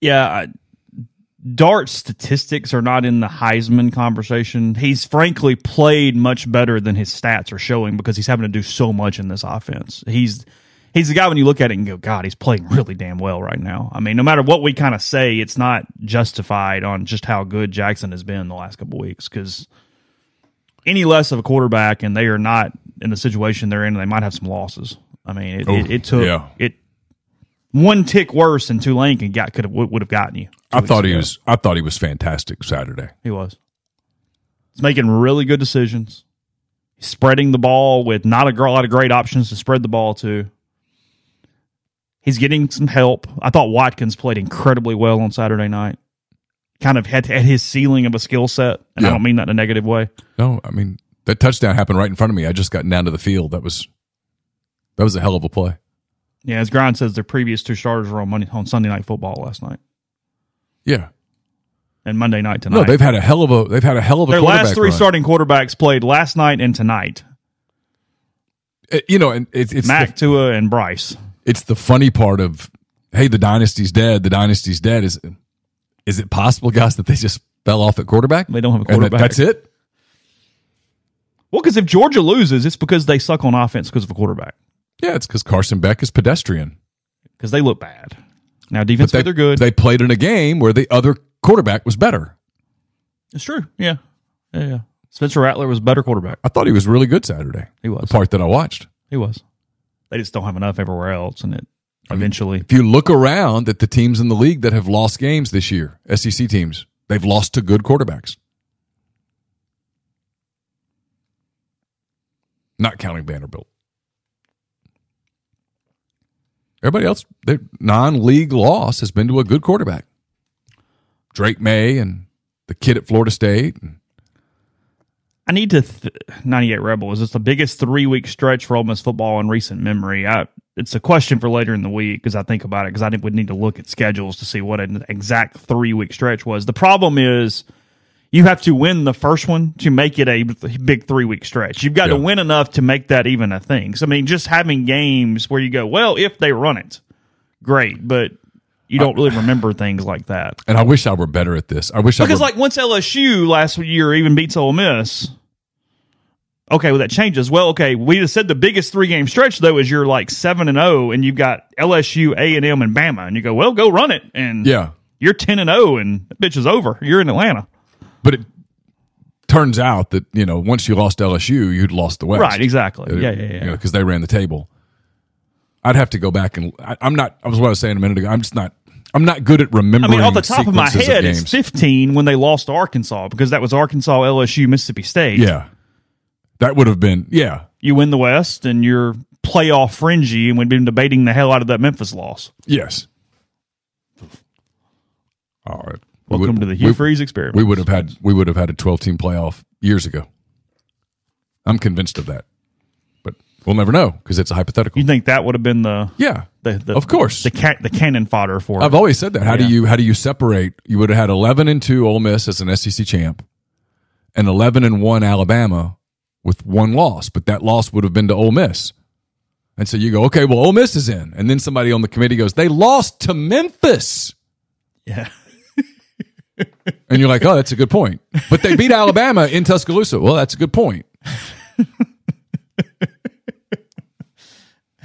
yeah, I, Dart's statistics are not in the Heisman conversation. He's frankly played much better than his stats are showing because he's having to do so much in this offense. He's he's the guy when you look at it and go, God, he's playing really damn well right now. I mean, no matter what we kind of say, it's not justified on just how good Jackson has been the last couple weeks because any less of a quarterback and they are not in the situation they're in, they might have some losses. I mean, it, it, it took yeah. it one tick worse than Tulane could got could have would have gotten you. I thought he ago. was, I thought he was fantastic Saturday. He was. He's making really good decisions. He's spreading the ball with not a lot of great options to spread the ball to. He's getting some help. I thought Watkins played incredibly well on Saturday night. Kind of had, had his ceiling of a skill set, and I don't mean that in a negative way. No, I mean that touchdown happened right in front of me. I just got down to the field. That was, that was a hell of a play. Yeah, as Grind says, their previous two starters were on Monday on Sunday night football last night Yeah. and Monday night tonight. No, they've had a hell of a, they've had a hell of a their last three run. starting quarterbacks played last night and tonight. Uh, You know, and it's it's Mac, the, Tua, and Bryce. it's the funny part of, hey, the dynasty's dead. The dynasty's dead. Is is it possible, guys, that they just fell off at quarterback? They don't have a And quarterback. that's it. Well, because if Georgia loses, it's because they suck on offense because of a quarterback. Yeah, it's because Carson Beck is pedestrian. Because they look bad. Now But defensively they, they, are good. They played in a game where the other quarterback was better. it's true. Yeah. Yeah. Yeah. Spencer Rattler was a better quarterback. I thought he was really good Saturday. He was. The part that I watched. He was. They just don't have enough everywhere else, and it eventually. If you look around at the teams in the league that have lost games this year, SEC teams, they've lost to good quarterbacks. Not counting Vanderbilt. Everybody else, their non-league loss has been to a good quarterback. Drake Maye and the kid at Florida State. I need to. Th- 98 Rebels. It's the biggest three week stretch for Ole Miss football in recent memory. I, it's a question for later in the week because I think about it because I think would need to look at schedules to see what an exact three week stretch was. The problem is you have to win the first one to make it a big three week stretch. You've got to win enough to make that even a thing. So I mean, just having games where you go, well, if they run it, great, but you don't really remember (sighs) things like that. And I wish I were better at this. I wish I Because were like once LSU last year even beats Ole Miss, okay, well that changes. Well, okay, we just said the biggest three game stretch though is you're like seven and zero, and you've got LSU, A and M, and Bama, and you go, well, go run it, and Yeah. you're ten and zero, and that bitch is over. You're in Atlanta, But it turns out that, you know, once you lost LSU, you'd lost the West. right? Exactly. Uh, yeah, yeah, yeah. Because they ran the table. I'd have to go back and I, I'm not. I was what I was saying a minute ago. I'm just not. I'm not good at remembering. I mean, off the top of my head, games. it's 15 when they lost to Arkansas because that was Arkansas, LSU, Mississippi State. Yeah, that would have been. Yeah, You win the West and you're playoff fringy, and we've been debating the hell out of that Memphis loss. yes. All right. We Welcome would- to the Hugh we- Freeze experiment. We would have had. We would have had a 12 team playoff years ago. I'm convinced of that, but we'll never know because it's a hypothetical. You think that would have been the yeah, the, the of course. the the cannon fodder for I've it. always said that. How Yeah. do you how do you separate? You would have had eleven and two Ole Miss as an SEC champ, and eleven and one Alabama with one loss, but that loss would have been to Ole Miss. And so you go, okay, well, Ole Miss is in, and then somebody on the committee goes, they lost to Memphis, yeah. and you're like, oh, that's a good point. But they beat Alabama in Tuscaloosa. Well, that's a good point.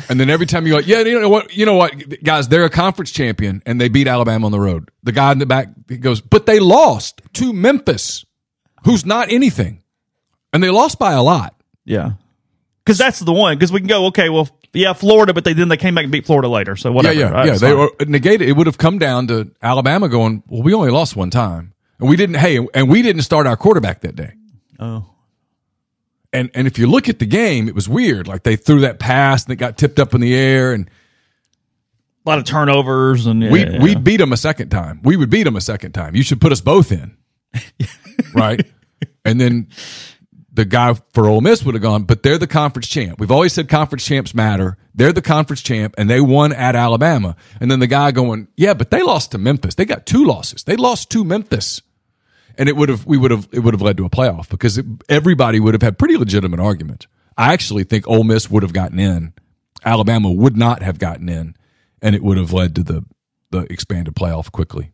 And then every time you go, yeah, you know what, you know what, guys, they're a conference champion and they beat Alabama on the road. The guy in the back goes, but they lost to Memphis. who's not anything, and they lost by a lot. Yeah. Because that's the one. Because we can go, okay, well, yeah, Florida, but they then they came back and beat Florida later. So whatever. Yeah, yeah, right? yeah. They were negated. It would have come down to Alabama going, well, we only lost one time, and we didn't. Hey, and we didn't start our quarterback that day. Oh. And and if you look at the game, it was weird. Like they threw that pass and it got tipped up in the air, and A lot of turnovers and we yeah. we beat them a second time. We would beat them a second time. You should put us both in, (laughs) right? And then the guy for Ole Miss would have gone, but they're the conference champ. We've always said conference champs matter. They're the conference champ, and they won at Alabama. And then the guy going, yeah, but they lost to Memphis. They got two losses. They lost to Memphis, and it would have we would have it would have led to a playoff because it, everybody would have had pretty legitimate arguments. I actually think Ole Miss would have gotten in. Alabama would not have gotten in, and it would have led to the the expanded playoff quickly.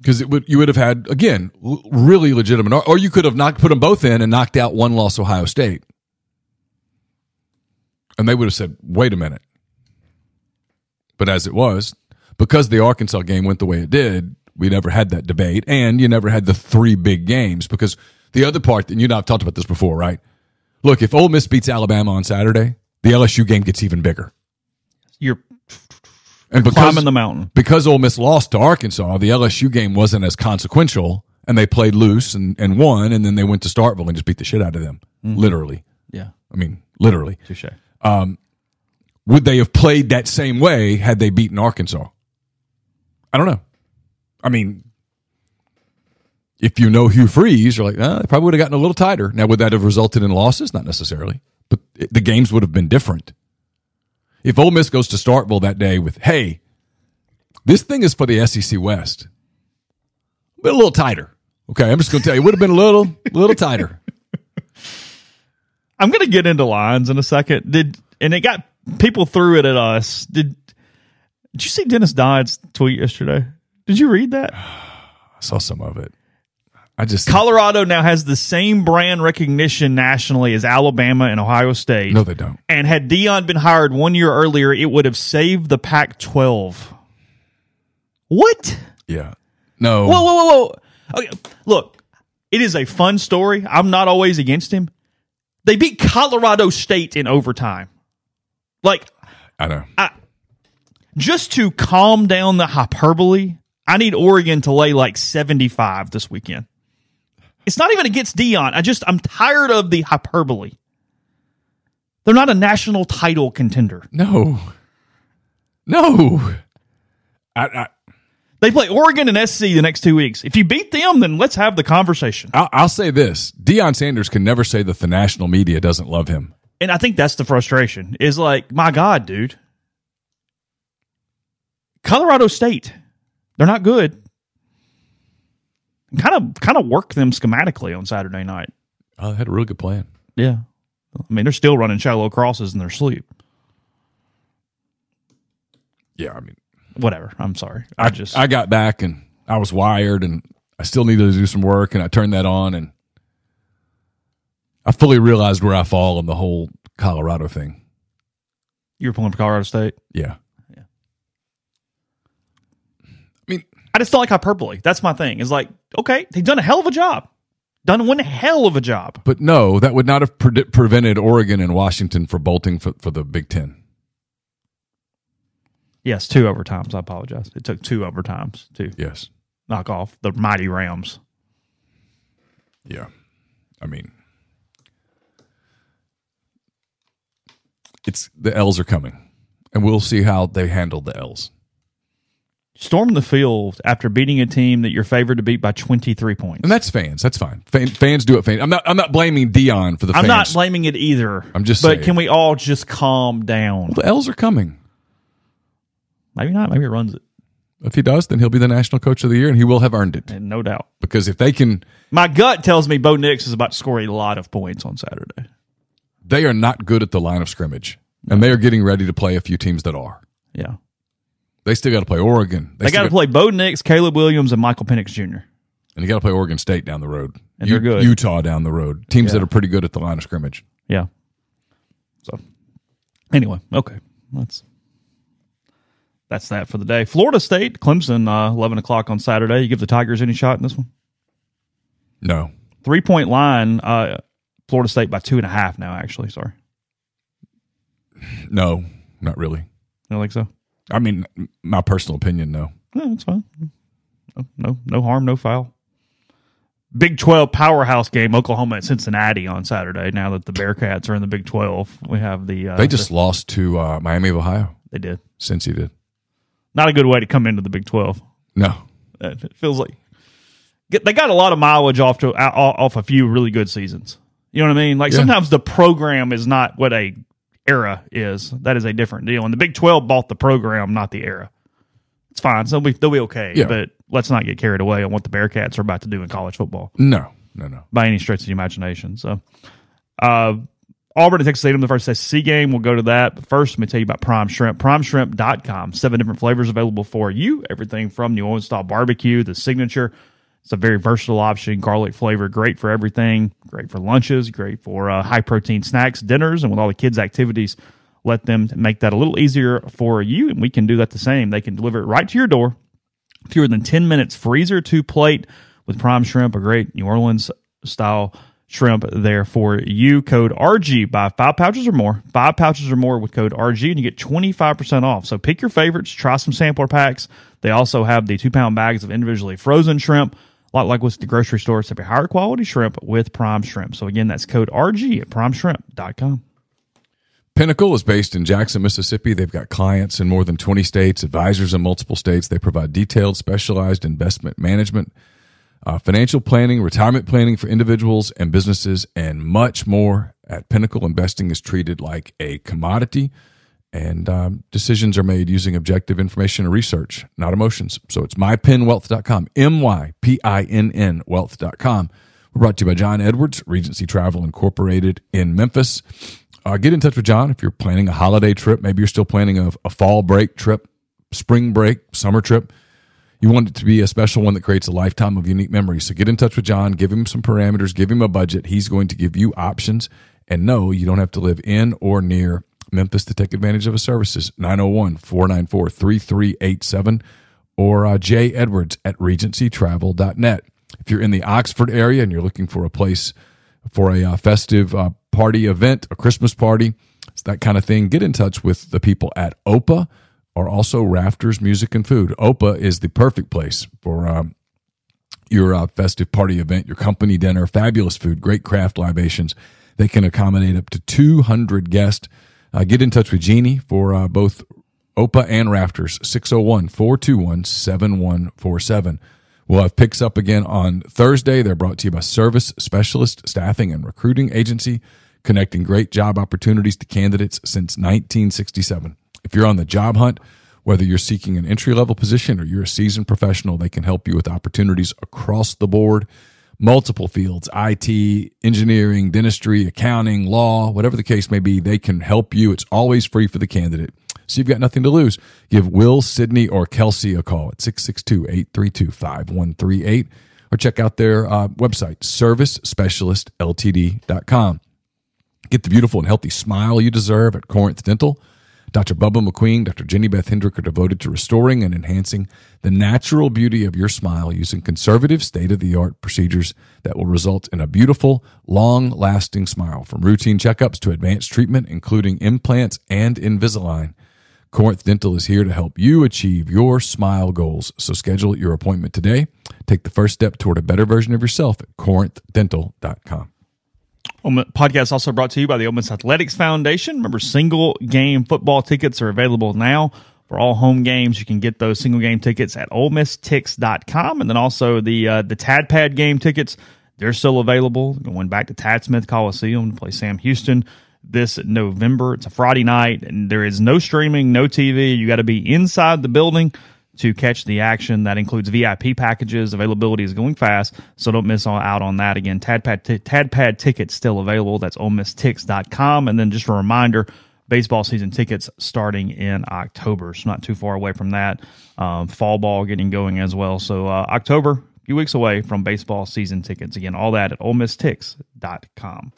Because it would you would have had again really legitimate, or you could have knocked put them both in and knocked out one loss Ohio State, and they would have said, "Wait a minute." But as it was, because the Arkansas game went the way it did, we never had that debate, and you never had the three big games because the other part, and you and I've talked about this before, right? Look, if Ole Miss beats Alabama on Saturday, the LSU game gets even bigger, You're and because climbing the mountain. because Ole Miss lost to Arkansas, the LSU game wasn't as consequential, and they played loose and, and won, and then they went to Starkville and just beat the shit out of them. Literally, Yeah. I mean, literally. Touche. Would they have played that same way had they beaten Arkansas? I don't know. I mean, if you know Hugh Freeze, you're like, ah, they probably would have gotten a little tighter. Now, would that have resulted in losses? Not necessarily, but it, the games would have been different. If Ole Miss goes to Starkville that day with, hey, this thing is for the SEC West, but a little tighter. Okay, I'm just going to tell you, it would have been a little, little tighter. (laughs) I'm gonna get into lines in a second. Did and it got people threw it at us. Did did you see Dennis Dodd's tweet yesterday? Did you read that? (sighs) I saw some of it. I just Colorado now has the same brand recognition nationally as Alabama and Ohio State. no, they don't. And had Deion been hired one year earlier, it would have saved the Pac 12. What? Yeah, no. Whoa, whoa, whoa, whoa. Okay, look, it is a fun story. I'm not always against him. They beat Colorado State in overtime. Like, I know. I, just to calm down the hyperbole, I need Oregon to lay like 75 this weekend. It's not even against Deion. I just, I'm tired of the hyperbole. They're not a national title contender. No. No. I, I, They play Oregon and SC the next two weeks. If you beat them, then let's have the conversation. I'll, I'll say this: Deion Sanders can never say that the national media doesn't love him. And I think that's the frustration is like, my God, dude. Colorado State, they're not good. Kind of, kind of work them schematically on Saturday night. I had a really good plan. Yeah. I mean, they're still running shallow crosses in their sleep. Yeah, I mean, Whatever. I'm sorry. I, just I got back and I was wired and I still needed to do some work and I turned that on and I fully realized where I fall in the whole Colorado thing. you were pulling for Colorado State. Yeah. Yeah. I mean, I just don't like hyperbole. That's my thing. Is like, okay, they've done a hell of a job. Done one hell of a job. but no, that would not have pre- prevented Oregon and Washington for bolting for, for the Big Ten. Yes, two overtimes. I apologize. It took two overtimes to Yes. knock off the mighty Rams. Yeah. I mean, it's the L's are coming, and we'll see how they handle the L's. Storm the field after beating a team that you're favored to beat by 23 points. And that's fans. That's fine. Fan, fans do it. Fans. I'm not. I'm not blaming Deion for the. I'm fans. not blaming it either. I'm just But saying. can we all just calm down? The L's are coming. Maybe not. Maybe it runs it. If he does, then he'll be the national coach of the year, and he will have earned it. And no doubt. Because if they can, My gut tells me Bo Nix is about to score a lot of points on Saturday. they are not good at the line of scrimmage, and they are getting ready to play a few teams that are. Yeah. They still got to play Oregon. They, still got to play Bo Nix, Caleb Williams, and Michael Penix Jr. and you got to play Oregon State down the road, And they're good. Utah down the road, teams Yeah. that are pretty good at the line of scrimmage. Yeah. So, anyway, okay, that's that's that for the day. Florida State, Clemson, uh, eleven o'clock on Saturday. You give the Tigers any shot in this one? No, Three point line. Uh, Florida State by two and a half now. Actually, sorry, no, not really. you don't think so? I mean, my personal opinion, no. No, that's fine. No, no, no harm, no foul. Big Twelve powerhouse game, Oklahoma at Cincinnati on Saturday. Now that the Bearcats are in the Big Twelve, we have the uh, They just lost to uh, Miami of Ohio. they did Since he did, not a good way to come into the Big Twelve. no, Uh, It feels like get, they got a lot of mileage off to off off a few really good seasons. You know what I mean? Like Yeah. sometimes the program is not what a era is. That is a different deal. And the Big Twelve bought the program, not the era. It's fine. So they'll be, they'll be okay. Yeah. But let's not get carried away on what the Bearcats are about to do in college football no, no, no. by any stretch of the imagination. So, uh, Auburn at Texas A&M, the first SEC game. We'll go to that. But first, let me tell you about Prime Shrimp. PrimeShrimp.com. Seven different flavors available for you. Everything from New Orleans style barbecue, the signature. It's a very versatile option. Garlic flavor, great for everything. Great for lunches. Great for uh, high protein snacks, dinners, and with all the kids' activities. Let them make that a little easier for you, and we can do that the same. They can deliver it right to your door fewer than 10 minutes freezer to plate with prime shrimp a great new orleans style shrimp there for you code rg buy five pouches or more five pouches or more with code rg and you get 25% off so pick your favorites try some sampler packs they also have the two pound bags of individually frozen shrimp a lot like what's at the grocery store except a higher quality shrimp with prime shrimp so again that's code rg at primeshrimp.com Pinnacle is based in Jackson, Mississippi. They've got clients in more than 20 states, advisors in multiple states. They provide detailed, specialized investment management, uh, financial planning, retirement planning for individuals and businesses, and much more. At Pinnacle, investing is treated like a commodity, and um, decisions are made using objective information and research, not emotions. So it's mypinwealth.com, M Y P I N N wealth.com. We're brought to you by John Edwards, Regency Travel Incorporated in Memphis. Uh, get in touch with John if you're planning a holiday trip. Maybe you're still planning a, a fall break trip, spring break, summer trip. You want it to be a special one that creates a lifetime of unique memories. So get in touch with John, give him some parameters, give him a budget. He's going to give you options. And no, you don't have to live in or near Memphis to take advantage of his services. 901 494 3387 or uh, Jay Edwards at regencytravel.net. If you're in the Oxford area and you're looking for a place for a uh, festive uh, party event, a Christmas party, it's that kind of thing, get in touch with the people at OPA or also Rafters Music and Food. OPA is the perfect place for um, your uh, festive party event, your company dinner, fabulous food, great craft libations. They can accommodate up to 200 guests. Uh, get in touch with Jeannie for uh, both OPA and Rafters, 601 421 7147. We'll have picks up again on Thursday. They're brought to you by Service Specialist Staffing and Recruiting Agency, connecting great job opportunities to candidates since 1967. If you're on the job hunt, whether you're seeking an entry level position or you're a seasoned professional, they can help you with opportunities across the board. Multiple fields IT, engineering, dentistry, accounting, law, whatever the case may be. They can help you. It's always free for the candidate. So you've got nothing to lose. Give Will, Sydney, or Kelsey a call at 662 832 5138 or check out their uh, website, servicespecialistltd.com. Get the beautiful and healthy smile you deserve at Corinth Dental. Dr. Bubba McQueen, Dr. Jenny Beth Hendrick are devoted to restoring and enhancing the natural beauty of your smile using conservative, state of the art procedures that will result in a beautiful, long lasting smile. From routine checkups to advanced treatment, including implants and Invisalign, Corinth Dental is here to help you achieve your smile goals. So schedule your appointment today. Take the first step toward a better version of yourself at corinthdental.com. Podcast also brought to you by the Ole Miss Athletics Foundation. Remember, single game football tickets are available now for all home games. You can get those single game tickets at OleMissTix.com, and then also the uh, the Tad Pad game tickets. They're still available. Going back to Tad Smith Coliseum to play Sam Houston this November. It's a Friday night, and there is no streaming, no TV. You got to be inside the building to catch the action. That includes VIP packages. Availability is going fast, so don't miss out on that. Again, TadPad, t- TadPad tickets still available. That's OleMissTix.com. And then just a reminder, baseball season tickets starting in October. So not too far away from that. Um, fall ball getting going as well. So uh, October, a few weeks away from baseball season tickets. Again, all that at OleMissTix.com.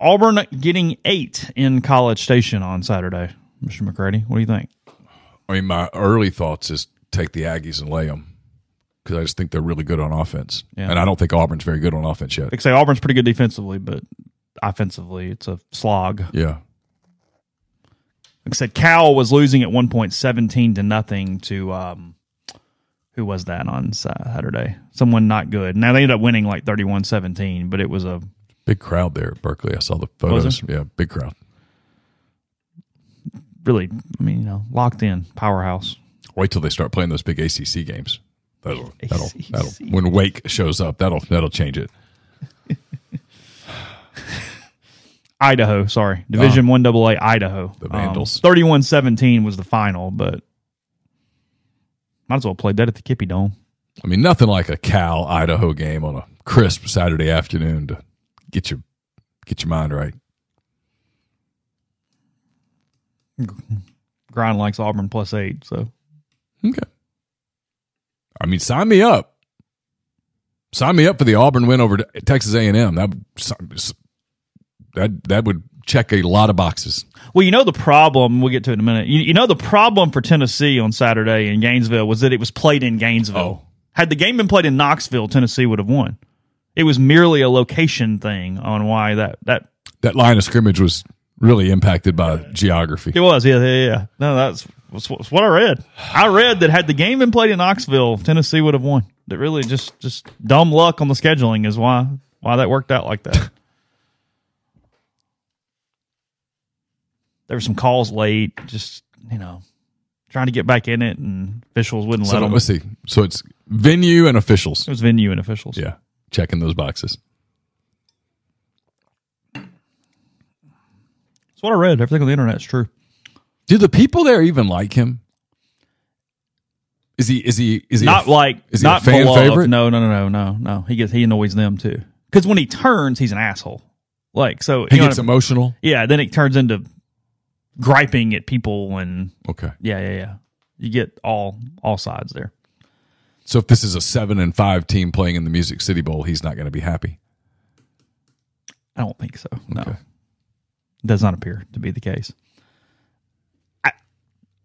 Auburn getting eight in College Station on Saturday. Mr. McCready, what do you think? I mean, my early thoughts is take the Aggies and lay them because I just think they're really good on offense. Yeah. And I don't think Auburn's very good on offense yet. Like say, Auburn's pretty good defensively, but offensively, it's a slog. Yeah. Like I said, Cal was losing at one point, seventeen to nothing to um, who was that on Saturday? Someone not good. Now they ended up winning like 31-17, but it was a Big crowd there at Berkeley. I saw the photos. Yeah, big crowd. Really, I mean, you know, locked in powerhouse. Wait till they start playing those big ACC games. That'll, (laughs) that'll, ACC. that'll, when Wake shows up, that'll, that'll change it. (laughs) Idaho, sorry, ah. Division One Double A Idaho. The Vandals. Um, Thirty one seventeen was the final, but might as well play that at the Kibbie Dome. I mean, nothing like a Cal Idaho game on a crisp Saturday afternoon to get your, get your mind right. Grind likes Auburn plus eight, so Okay. I mean, sign me up. Sign me up for the Auburn win over Texas A&M. That would, that that would check a lot of boxes. Well, you know the problem. We'll get to it in a minute. You, you know the problem for Tennessee on Saturday in Gainesville was that it was played in Gainesville. Oh. Had the game been played in Knoxville, Tennessee would have won. It was merely a location thing on why that that That line of scrimmage was really impacted by geography. it was. Yeah, yeah, yeah. No, that's, that's what I read. I read that had the game been played in Knoxville, Tennessee would have won. That really just just dumb luck on the scheduling is why why that worked out like that. there were some calls late, just you know, trying to get back in it, and officials wouldn't let So them. let's see. So it's venue and officials. It was venue and officials. Yeah, checking those boxes. What I read. Everything on the internet is true. Do the people there even like him? Is he? Is he? Is he? not a, like Is he not a fan beloved. favorite? No, no, no, no, no, no. He gets he annoys them too. Because when he turns, he's an asshole. Like so, He gets I- emotional. yeah. Then it turns into griping at people, and Okay. yeah, yeah, yeah. You get all all sides there. So if this is a seven and five team playing in the Music City Bowl, he's not going to be happy. I don't think so. No, Okay. Does not appear to be the case. I,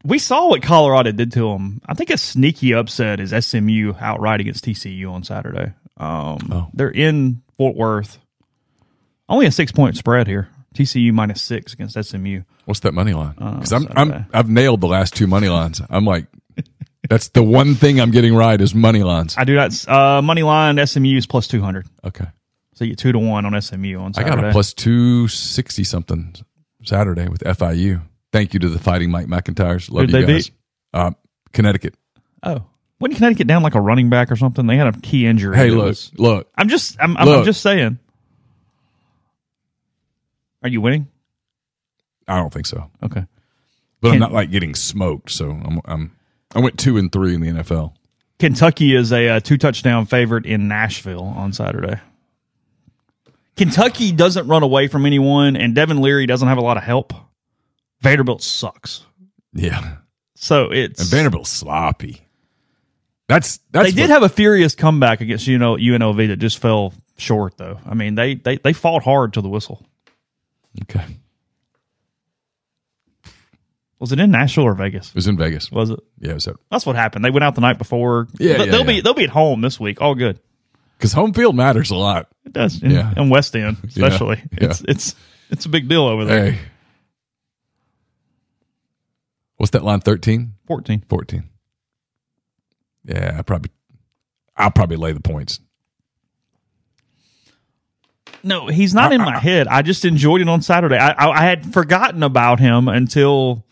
we saw what Colorado did to them. I think a sneaky upset is SMU outright against TCU on Saturday. Um, Oh. They're in Fort Worth. Only a six point spread here. TCU minus six against SMU. What's that money line? Because I'm, Saturday. I'm I've nailed the last two money lines. I'm like, (laughs) that's the one thing I'm getting right is money lines. I do not. Uh, money line SMU is plus two hundred. Okay. So you two to one on SMU on Saturday. I got a plus two sixty something Saturday with FIU. Thank you to the Fighting Mike MacIntyres. Love Who'd you they guys. Uh, Connecticut. Oh, wasn't Connecticut down like a running back or something? They had a key injury. Hey, look, was- look. I'm just I'm, I'm, I'm just saying. Are you winning? I don't think so, Okay. but I'm not like getting smoked. So I'm, I'm I went two and three in the NFL. Kentucky is a, uh two touchdown favorite in Nashville on Saturday. Kentucky doesn't run away from anyone, and Devin Leary doesn't have a lot of help. Vanderbilt sucks. Yeah. So it's And Vanderbilt's sloppy. That's that's they did what- have a furious comeback against you know UNLV that just fell short though. I mean they they they fought hard to the whistle. okay. Was it in Nashville or Vegas? It was in Vegas. Was it? Yeah, it was That's what happened. They went out the night before. Yeah, They- yeah, they'll be they'll be at home this week. All good. Because home field matters a lot. It does. Yeah. And West End, (laughs) especially. Yeah. It's it's it's a big deal over there. Hey. What's that line? 13? 14. 14. Yeah, I probably I'll probably lay the points. No, he's not in my head. I just enjoyed it on Saturday. I, I I had forgotten about him until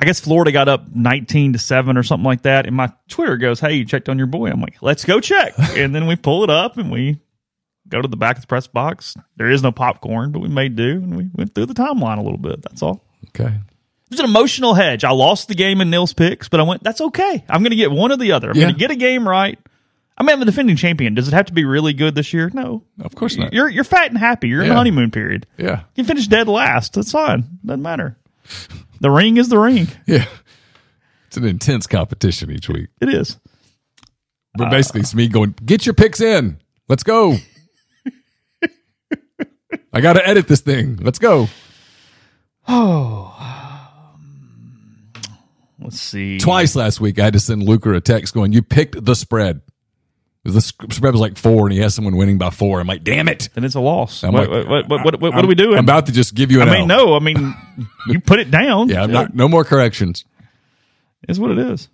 I guess Florida got up nineteen to seven or something like that. And my Twitter goes, "Hey, you checked on your boy?" I'm like, "Let's go check." (laughs) and then we pull it up and we go to the back of the press box. There is no popcorn, but we made do and we went through the timeline a little bit. That's all. Okay. It was an emotional hedge. I lost the game in Neal's picks, but I went, that's okay. I'm going to get one or the other. I'm Yeah. going to get a game right. I mean, I'm the defending champion. Does it have to be really good this year? No. Of course not. You're you're fat and happy. You're in the honeymoon period. Yeah. You finish dead last. That's fine. Doesn't matter. (laughs) The ring is the ring. Yeah. It's an intense competition each week. It is. But basically, it's me going, get your picks in. Let's go. I got to edit this thing. Let's go. Oh. (sighs) Let's see. Twice last week, I had to send Luker a text going, you picked the spread. The spread was like four, and he has someone winning by four. I'm like, damn it. Then it's a loss. I'm What, like, what, what, what, what, I'm- are we doing? I'm about to just give you I mean, L. no. I mean, (laughs) you put it down. Yeah, not, no more corrections. is what it is.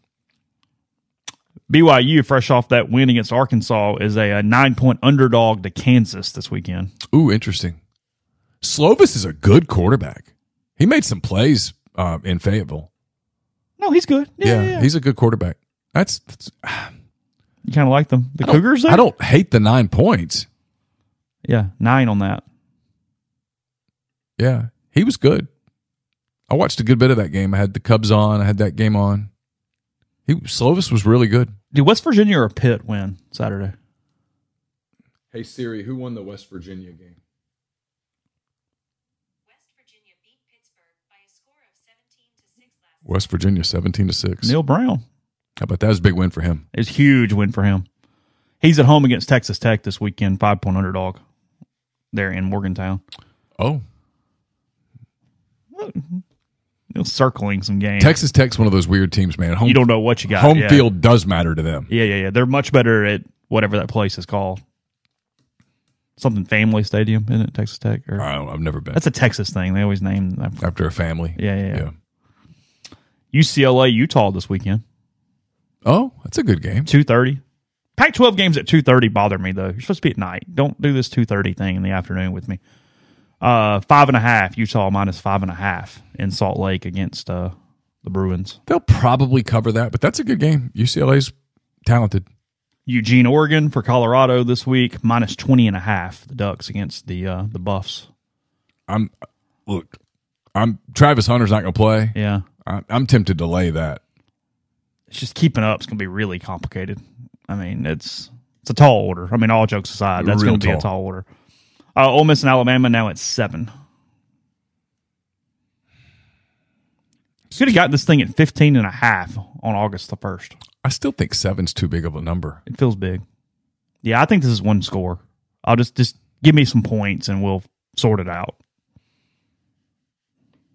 BYU, fresh off that win against Arkansas, is a, a nine point underdog to Kansas this weekend. Ooh, interesting. Slovis is a good quarterback. He made some plays uh, in Fayetteville. No, he's good. Yeah, Yeah, yeah, yeah. he's a good quarterback. That's, that's you kind of like them. The I don't- Cougars. There? I don't hate the nine points. Yeah, nine on that. Yeah, he was good. I watched a good bit of that game. I had the Cubs on. I had that game on. He Slovis was really good. Did West Virginia or Pitt win Saturday? Hey Siri, who won the West Virginia game? West Virginia beat Pittsburgh by a score of 17 to 6 West Virginia, seventeen to six. Neal Brown. How about that? Was a big win for him. It's a huge win for him. He's at home against Texas Tech this weekend, five point underdog. There in Morgantown. Oh, circling some games. Texas Tech's one of those weird teams, man. Home, you don't know what you got. home yeah. field does matter to them. Yeah, yeah, yeah. They're much better at whatever that place is called. Something Family Stadium, isn't it? Texas Tech. Or, I don't, I've never been that's a Texas thing. They always name. after a family. Yeah, yeah, yeah. UCLA Utah this weekend. Oh, that's a good game. Two thirty. Pac twelve games at two thirty bother me though. You're supposed to be at night. Don't do this two thirty thing in the afternoon with me. Uh, five and a half. Utah minus five and a half in Salt Lake against uh, the Bruins. They'll probably cover that, but that's a good game. UCLA's talented. Eugene, Oregon for Colorado this week minus 20 and a half. The Ducks against the uh, the Buffs. I'm look. I'm Travis Hunter's not going to play. Yeah, I, I'm tempted to lay that. It's just keeping up. It's going to be really complicated. I mean, it's it's a tall order. I mean, all jokes aside, that's going to be a tall. tall order. Uh, Ole Miss and Alabama now at seven. Could have got this thing at 15 and a half on August the 1st. I still think seven's too big of a number. It feels big. Yeah, I think this is one score. I'll just just give me some points and we'll sort it out.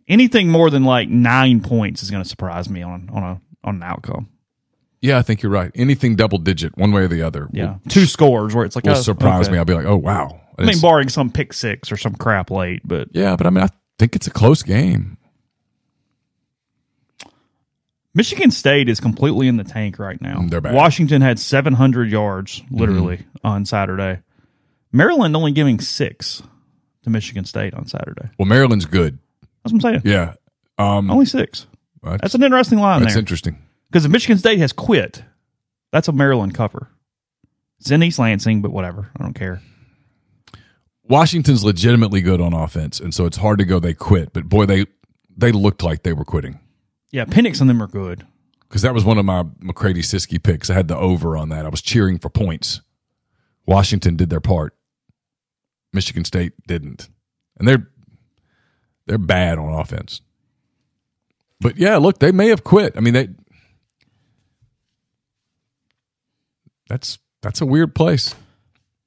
Anything more than like nine points is going to surprise me on on a on an outcome. Yeah, I think you're right. Anything double digit, one way or the other, Yeah, will, two scores where it's like will oh, surprise okay. me. I'll be like, oh wow. I mean, barring some pick six or some crap late, but yeah, but I mean, I think it's a close game. Michigan State is completely in the tank right now. They're bad. Washington had 700 yards literally Mm-hmm. on Saturday. Maryland only giving six to Michigan State on Saturday. Well, Maryland's good. That's what I'm saying. Yeah, um, Only six. That's, That's an interesting line that's there. interesting. Because if Michigan State has quit, that's a Maryland cover. It's in East Lansing, but whatever. I don't care. Washington's legitimately good on offense, and so it's hard to go they quit. But boy, they they looked like they were quitting. Yeah, Penix and them are good. because that was one of my McCready Siskey picks. I had the over on that. I was cheering for points. Washington did their part. Michigan State didn't, and they're they're bad on offense. But yeah, look, they may have quit. I mean, they that's that's a weird place.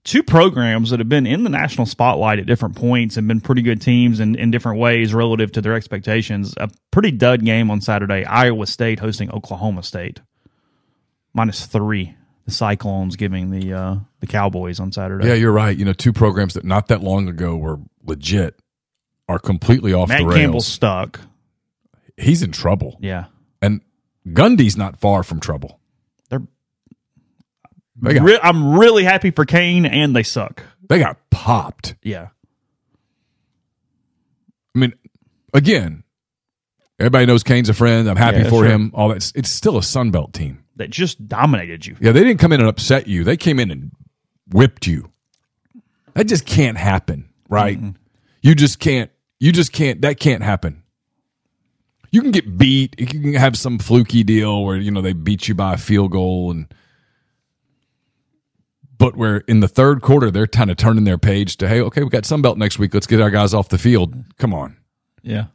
two programs that have been in the national spotlight at different points and been pretty good teams in, in different ways relative to their expectations. A pretty dud game on Saturday. Iowa State hosting Oklahoma State. Minus three. The Cyclones giving the uh, the Cowboys on Saturday. Yeah, you're right. You know, two programs that not that long ago were legit are completely off Matt the rails. Campbell's stuck. He's in trouble. Yeah. And Gundy's not far from trouble. They're They got, Re- I'm really happy for Kane and they suck. they got popped. Yeah. I mean, again, everybody knows Kane's a friend. I'm happy Yeah, for sure. him. All that. It's still a Sun Belt team. That just dominated you. Yeah, they didn't come in and upset you. They came in and whipped you. That just can't happen, right? You just can't. You just can't. That can't happen. You can get beat. You can have some fluky deal where you know they beat you by a field goal, and but where in the third quarter they're kind of turning their page to hey, okay, we got Sunbelt next week. Let's get our guys off the field. Come on. Yeah.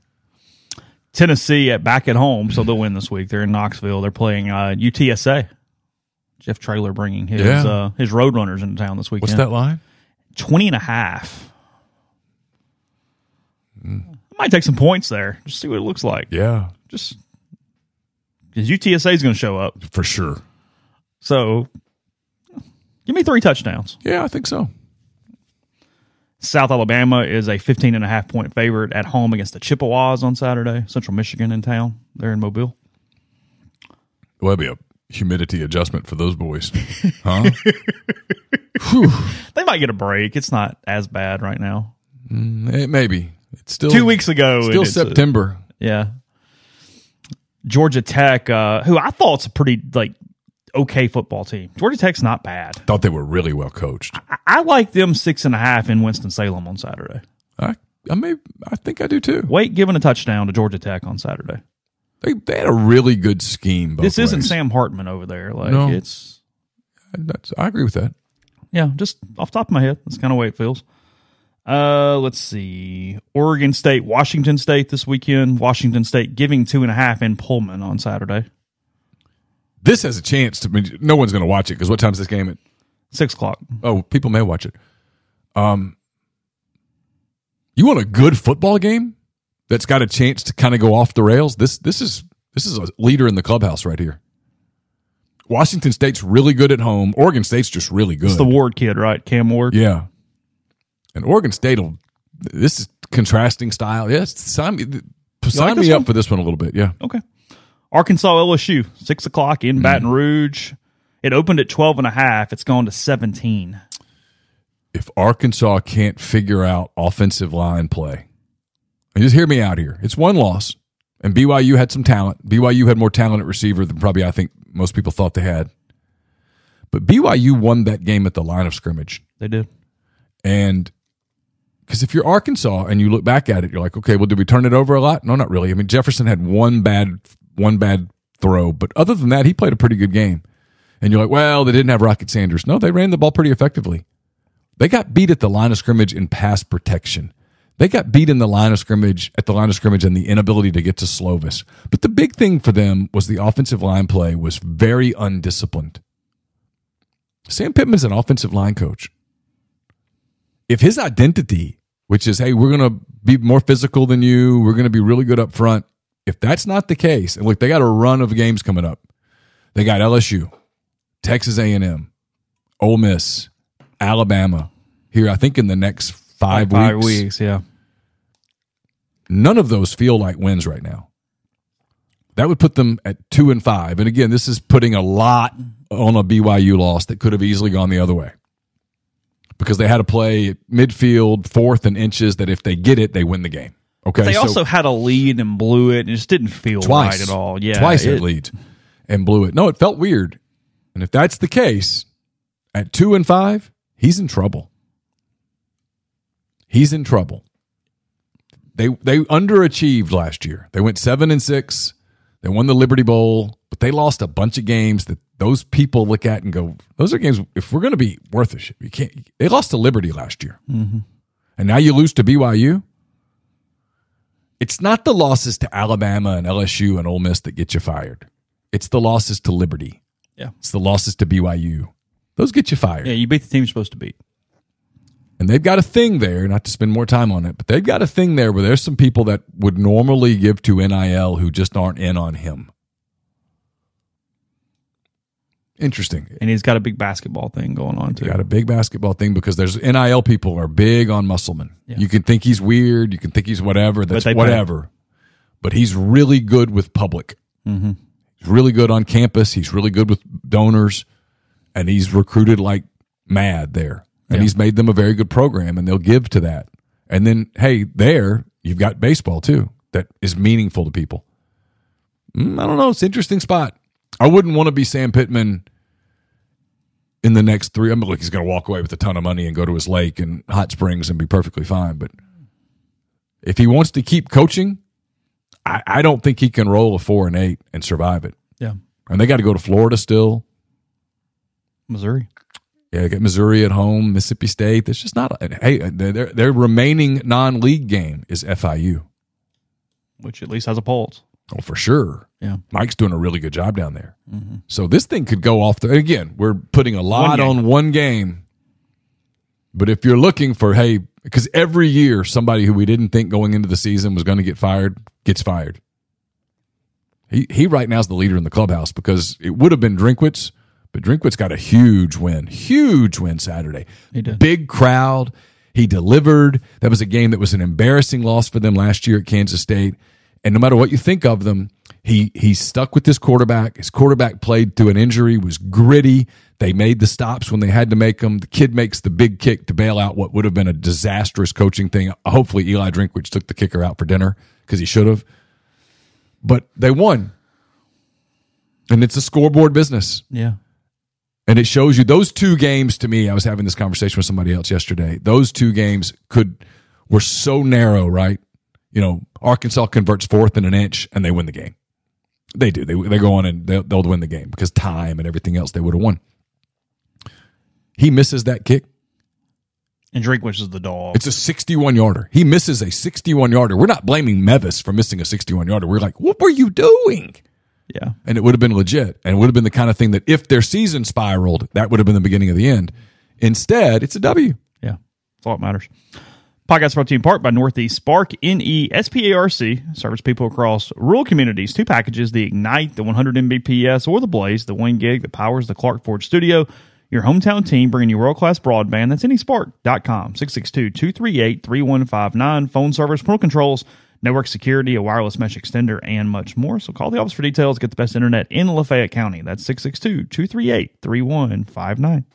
Tennessee at back at home, so they'll win this week. They're in Knoxville. They're playing uh, UTSA. Jeff Traylor bringing his Yeah. uh, his Roadrunners into town this weekend. What's that line? 20 and a half. Might take some points there. Just see what it looks like. Yeah, Just because UTSA is going to show up. for sure. So give me three touchdowns. Yeah, I think so. South Alabama is a 15 and a half point favorite at home against the Chippewas on Saturday. Central Michigan in town. They're in Mobile. Well, that'd be a humidity adjustment for those boys, (laughs) huh? They might get a break. It's not as bad right now. It maybe. It's still Two weeks ago. Still September. yeah. Georgia Tech, uh, who I thought's a pretty like okay football team. Georgia Tech's not bad. Thought they were really well coached. I, I like them six and a half in Winston Salem on Saturday. I, I may. I think I do too. Wait, giving a touchdown to Georgia Tech on Saturday. They, they had a really good scheme. This isn't. Sam Hartman over there. Like No. it's I agree with that. yeah, just off the top of my head, that's kind of the way it feels. Uh, let's see. Oregon State, Washington State this weekend. Washington State giving two and a half in Pullman on Saturday, This has a chance to. Mean, no one's going to watch it because what time's this game at? six o'clock. Oh, people may watch it. Um, you want a good football game that's got a chance to kind of go off the rails. This this is this is a leader in the clubhouse right here. Washington State's really good at home. Oregon State's just really good. It's the Ward kid, right? Cam Ward. Yeah. And Oregon State will. This is contrasting style. Yes, sign me, sign this me up one? for this one a little bit. Yeah. Okay. Arkansas LSU, six o'clock in mm-hmm. Baton Rouge. It opened at 12 and a half. It's gone to 17. If Arkansas can't figure out offensive line play, and just hear me out here, it's one loss, and BYU had some talent. BYU had more talent at receiver than probably I think most people thought they had. But BYU won that game at the line of scrimmage. They did. And because if you're Arkansas and you look back at it, you're like, okay, well, did we turn it over a lot? No, not really. I mean, Jefferson had one bad one bad throw, but other than that, he played a pretty good game. And you're like, well, they didn't have Rocket Sanders. No, they ran the ball pretty effectively. They got beat at the line of scrimmage in pass protection. They got beat in the line of scrimmage at the line of scrimmage and the inability to get to Slovis. But the big thing for them was the offensive line play was very undisciplined. Sam Pittman's an offensive line coach if his identity, which is, hey, we're going to be more physical than you, we're going to be really good up front, if that's not the case, and look, they got a run of games coming up. They got LSU, Texas A&M, Ole Miss, Alabama here. I think in the next five, Five weeks, weeks, yeah. none of those feel like wins right now. That would put them at two and five. And again, this is putting a lot on a BYU loss that could have easily gone the other way because they had to play midfield, fourth and inches. That if they get it, they win the game. Okay, They so also had a lead and blew it and it just didn't feel twice right at all. Yeah. twice it- at lead and blew it. No, it felt weird. And if that's the case, at two and five, he's in trouble. He's in trouble. They they underachieved last year. They went seven and six. They won the Liberty Bowl, but but they lost a bunch of games that those people look at and go, those are games. If we're going to be worth a shit, you can't. They lost to Liberty last year, mm-hmm. and now you lose to BYU. It's not the losses to Alabama and LSU and Ole Miss that get you fired. It's the losses to Liberty. Yeah. It's the losses to BYU. Those get you fired. Yeah, you beat the team you're supposed to beat. And they've got a thing there, not to spend more time on it, but they've got a thing there where there's some people that would normally give to NIL who just aren't in on him. Interesting. And he's got a big basketball thing going on too. Got a big basketball thing because there's NIL people are big on Musselman. Yeah. You can think he's weird, you can think he's whatever, that's pay. whatever. But he's really good with public. Mm-hmm. He's really good on campus. He's really good with donors, and he's recruited like mad there. And Yeah. he's made them a very good program, and they'll give to that. And then, hey, there you've got baseball too that is meaningful to people. Mm, I don't know. It's an interesting spot. I wouldn't want to be Sam Pittman in the next three. I'm like he's going to walk away with a ton of money and go to his lake and hot springs and be perfectly fine. But if he wants to keep coaching, I, I don't think he can roll a four and eight and survive it. Yeah. And they got to go to Florida still. Missouri. Yeah, they got Missouri at home, Mississippi State. That's just not. A, hey, their their remaining non-league game is FIU. Which at least has a pulse. Oh, for sure. Yeah. Mike's doing a really good job down there. Mm-hmm. So this thing could go off the. Again, we're putting a lot game. on one game. But if you're looking for, hey, because every year somebody who we didn't think going into the season was going to get fired gets fired. He he right now is the leader in the clubhouse because it would have been Drinkwitz, but Drinkwitz got a huge win, huge win Saturday. He did. Big crowd. He delivered. That was a game that was an embarrassing loss for them last year at Kansas State. And no matter what you think of them, he he stuck with his quarterback. His quarterback played through an injury, was gritty. They made the stops when they had to make them. The kid makes the big kick to bail out what would have been a disastrous coaching thing. Hopefully, Eli Drinkwitz took the kicker out for dinner because he should have. But they won, and it's a scoreboard business. Yeah. And it shows you those two games to me. I was having this conversation with somebody else yesterday. Those two games could were so narrow, right? You know, Arkansas converts fourth and an inch and they win the game. They do. They they go on and they'll, they'll win the game because time and everything else they would have won. He misses that kick. And Drinkwitz is the dog. It's a 61 yarder. He misses a 61 yarder. We're not blaming Mevis for missing a 61 yarder. We're like, what were you doing? yeah. and it would have been legit and it would have been the kind of thing that if their season spiraled that would have been the beginning of the end instead it's a w Yeah. That's all that matters. Podcast brought to you in part by Northeast Spark, N E S P A R C, serves people across rural communities. Two packages the Ignite, the 100 Mbps, or the Blaze, the one gig that powers the Clark Ford studio. Your hometown team bringing you world class broadband. That's NESPARC.com, 662 238 3159. Phone service, parental controls, network security, a wireless mesh extender, and much more. So call the office for details. Get the best internet in Lafayette County. That's 662 238 3159.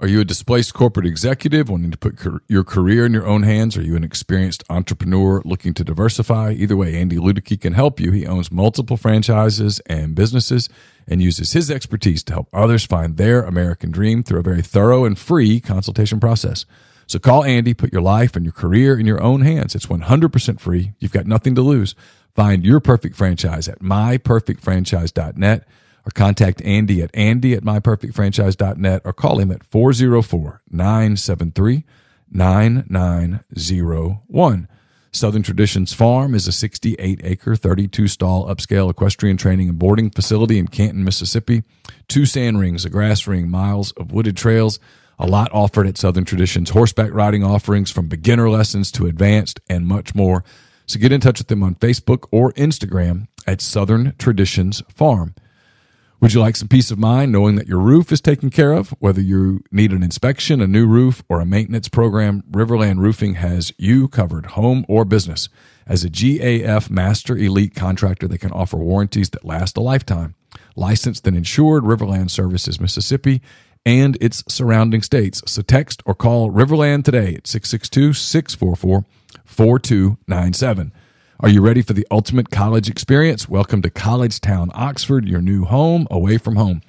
Are you a displaced corporate executive wanting to put car- your career in your own hands are you an experienced entrepreneur looking to diversify either way andy ludicky can help you he owns multiple franchises and businesses and uses his expertise to help others find their american dream through a very thorough and free consultation process so call Andy, put your life and your career in your own hands. It's 100% free. You've got nothing to lose. Find your perfect franchise at myperfectfranchise.net or contact Andy at Andy at myperfectfranchise.net or call him at 404 973 9901. Southern Traditions Farm is a 68 acre, 32 stall upscale equestrian training and boarding facility in Canton, Mississippi. Two sand rings, a grass ring, miles of wooded trails, a lot offered at Southern Traditions, horseback riding offerings from beginner lessons to advanced, and much more. So get in touch with them on Facebook or Instagram at Southern Traditions Farm. Would you like some peace of mind knowing that your roof is taken care of? Whether you need an inspection, a new roof, or a maintenance program, Riverland Roofing has you covered, home or business. As a GAF Master Elite contractor, they can offer warranties that last a lifetime. Licensed and insured, Riverland Services Mississippi and its surrounding states. So text or call Riverland today at 662 644 4297. Are you ready for the ultimate college experience? Welcome to College Town, Oxford, your new home away from home.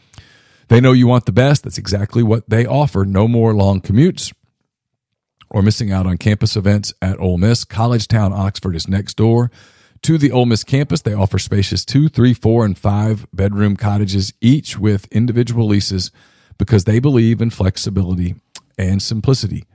They know you want the best. That's exactly what they offer. No more long commutes or missing out on campus events at Ole Miss. College Town, Oxford is next door. to the Ole Miss campus. They offer spacious two, three, four, and five bedroom cottages, each with individual leases because they believe in flexibility and simplicity.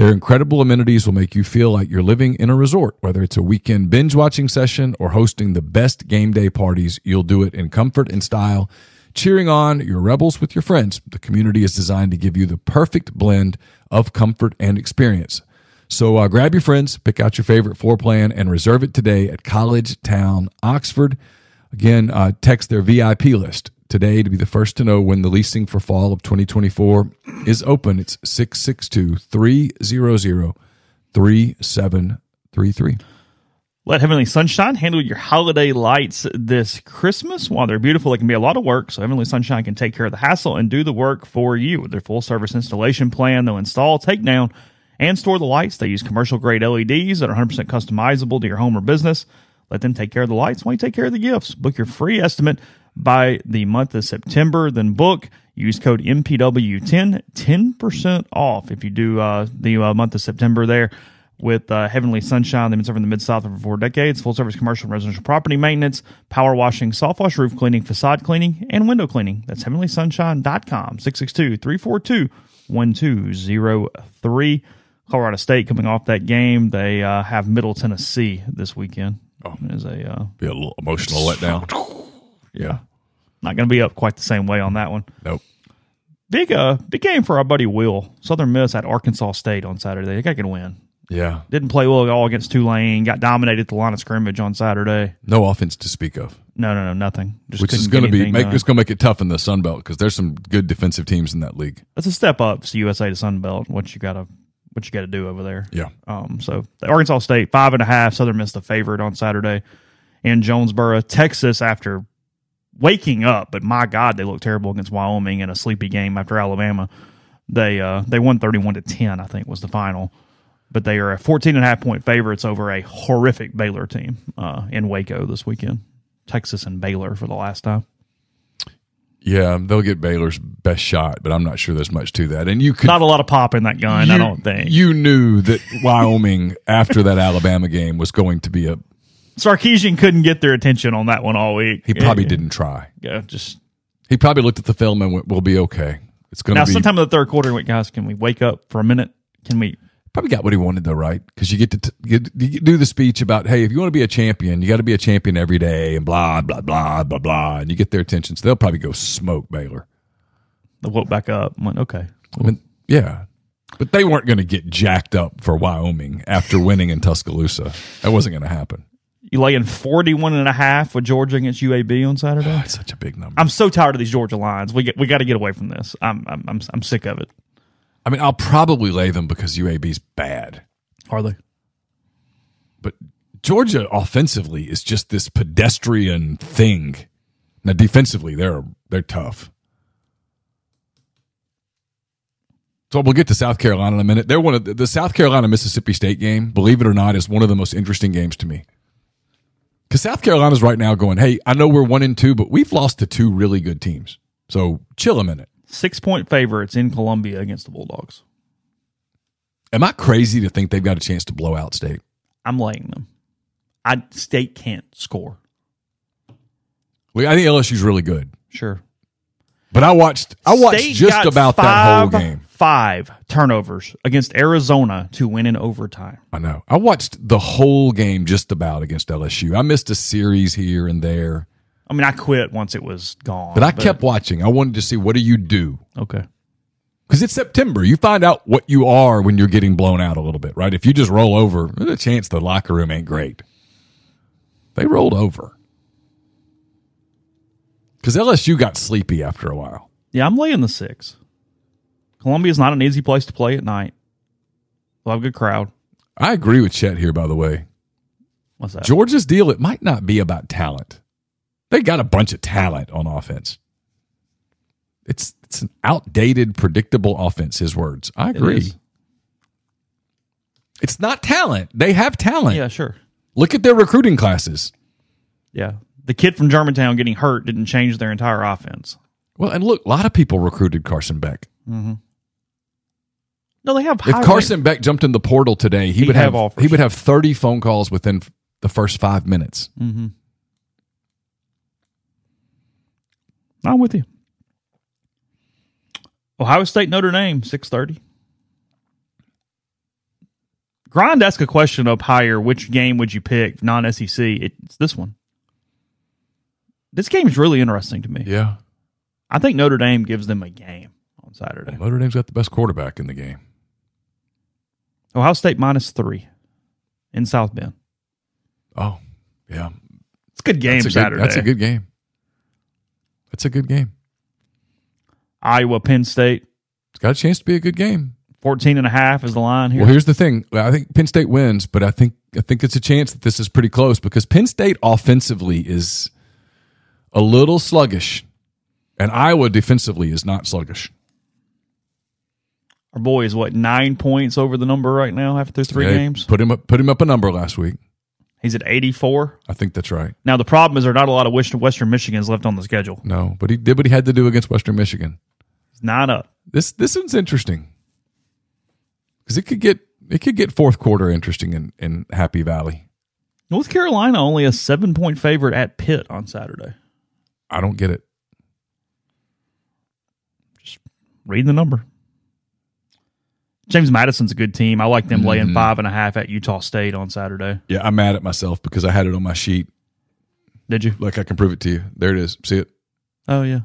Their incredible amenities will make you feel like you're living in a resort. Whether it's a weekend binge watching session or hosting the best game day parties, you'll do it in comfort and style, cheering on your rebels with your friends. The community is designed to give you the perfect blend of comfort and experience. So uh, grab your friends, pick out your favorite floor plan, and reserve it today at College Town, Oxford. Again, uh, text their VIP list today to be the first to know when the leasing for fall of 2024 is open. It's 662 300 3733. Let Heavenly Sunshine handle your holiday lights this Christmas. While they're beautiful, it can be a lot of work, so Heavenly Sunshine can take care of the hassle and do the work for you. With their full service installation plan, they'll install, take down, and store the lights. They use commercial grade LEDs that are 100% customizable to your home or business. Let them take care of the lights while you take care of the gifts. Book your free estimate by the month of September, then book. Use code MPW10, 10% off if you do uh, the uh, month of September there with uh, Heavenly Sunshine. They've been serving the Mid South for four decades. Full service commercial and residential property maintenance, power washing, soft wash roof cleaning, facade cleaning, and window cleaning. That's heavenlysunshine.com, 662 342 1203. Colorado State coming off that game. They uh, have Middle Tennessee this weekend. Oh, is a uh, Be a little emotional letdown. Yeah, not going to be up quite the same way on that one. Nope. Big uh, big game for our buddy Will. Southern Miss at Arkansas State on Saturday. They got to win. Yeah. Didn't play well at all against Tulane. Got dominated at the line of scrimmage on Saturday. No offense to speak of. No, no, no, nothing. Just which is going to be make done. it's going to make it tough in the Sun Belt because there's some good defensive teams in that league. That's a step up. It's USA to Sun Belt. What you got to what you got to do over there. Yeah. Um. So the Arkansas State five and a half. Southern Miss the favorite on Saturday in Jonesboro, Texas. After waking up, but my God, they looked terrible against Wyoming in a sleepy game after Alabama. They uh they won thirty one to ten. I think was the final. But they are a 14 and a half point favorites over a horrific Baylor team uh, in Waco this weekend. Texas and Baylor for the last time. Yeah, they'll get Baylor's best shot, but I'm not sure there's much to that. And you could Not a lot of pop in that gun, you, I don't think. you knew that Wyoming after that Alabama game was going to be a. Sarkisian couldn't get their attention on that one all week. He probably Yeah. didn't try. Yeah, just He probably looked at the film and went, "We'll be okay. It's going now. to be." Now sometime in the third quarter, he went, guys, can we wake up for a minute? Can we? Probably got what he wanted though, right? Because you get to t- you do the speech about, hey, if you want to be a champion, you got to be a champion every day, and blah blah blah blah blah, and you get their attention. So they'll probably go smoke Baylor. They woke back up. and went, okay. I mean, yeah, but they weren't going to get jacked up for Wyoming after winning in Tuscaloosa. That wasn't going to happen. You laying 41 and a half with Georgia against UAB on Saturday? Oh, That's such a big number. I'm so tired of these Georgia lines. We get, we got to get away from this. I'm, I'm I'm I'm sick of it. I mean, I'll probably lay them because UAB's bad, Are they? but Georgia offensively is just this pedestrian thing. Now defensively, they're they're tough. So we'll get to South Carolina in a minute. They're one of the, the South Carolina Mississippi State game. Believe it or not, is one of the most interesting games to me. Because South Carolina's right now going, hey, I know we're one and two, but we've lost to two really good teams. So chill a minute. Six point favorites in Columbia against the Bulldogs. Am I crazy to think they've got a chance to blow out State? I'm laying them. I State can't score. Well, I think LSU's really good, Sure. but I watched I watched State just about that whole game. Five turnovers against Arizona to win in overtime. I know. I watched the whole game just about against LSU. I missed a series here and there, I mean, I quit once it was gone. but I kept watching. I wanted to see what do you do okay. because it's September. You find out what you are when you're getting blown out a little bit, right? If you just roll over, there's a chance the locker room ain't great. They rolled over because LSU got sleepy after a while. Yeah, I'm laying the six. Columbia's not an easy place to play at night. We'll have a good crowd. I agree with Chet here, by the way. What's that? Georgia's deal, it might not be about talent. They got a bunch of talent on offense. It's it's an outdated, predictable offense, his words. I agree. is. It's not talent. They have talent. Yeah, sure. Look at their recruiting classes. Yeah. The kid from Germantown getting hurt didn't change their entire offense. Well, and look, a lot of people recruited Carson Beck. Mm-hmm. No, they have If high Carson Beck jumped in the portal today, he He'd have have, he would have 30 phone calls within the first five minutes. Mm-hmm. I'm with you. Ohio State Notre Dame six thirty. Grind asked a question up higher. Which game would you pick non SEC? It's this one. This game is really interesting to me. Yeah. I think Notre Dame gives them a game on Saturday. Notre Dame's got the best quarterback in the game. Ohio State minus three in South Bend. Oh, yeah. It's a good game That's a good, Saturday. that's a good game. That's a good game. Iowa Penn State It's got a chance to be a good game. 14 and a half is the line here. Well, here's the thing. I think Penn State wins, but I think I think it's a chance that this is pretty close because Penn State offensively is a little sluggish, and Iowa defensively is not sluggish. Our boy is what nine points over the number right now after three They games. Put him up. Put him up a number last week. He's at 84. I think that's right. Now the problem is there are not a lot of Western Western Michigans left on the schedule. No, but he did what he had to do against Western Michigan. It's nine up. This this one's interesting because it could get it could get fourth quarter interesting in in Happy Valley. North Carolina only a seven point favorite at Pitt on Saturday. I don't get it. Just read the number. James Madison's a good team. I like them laying Mm-hmm. five and a half at Utah State on Saturday. Yeah, I'm mad at myself because I had it on my sheet. Did you? Like I can prove it to you. There it is. See it? Oh yeah.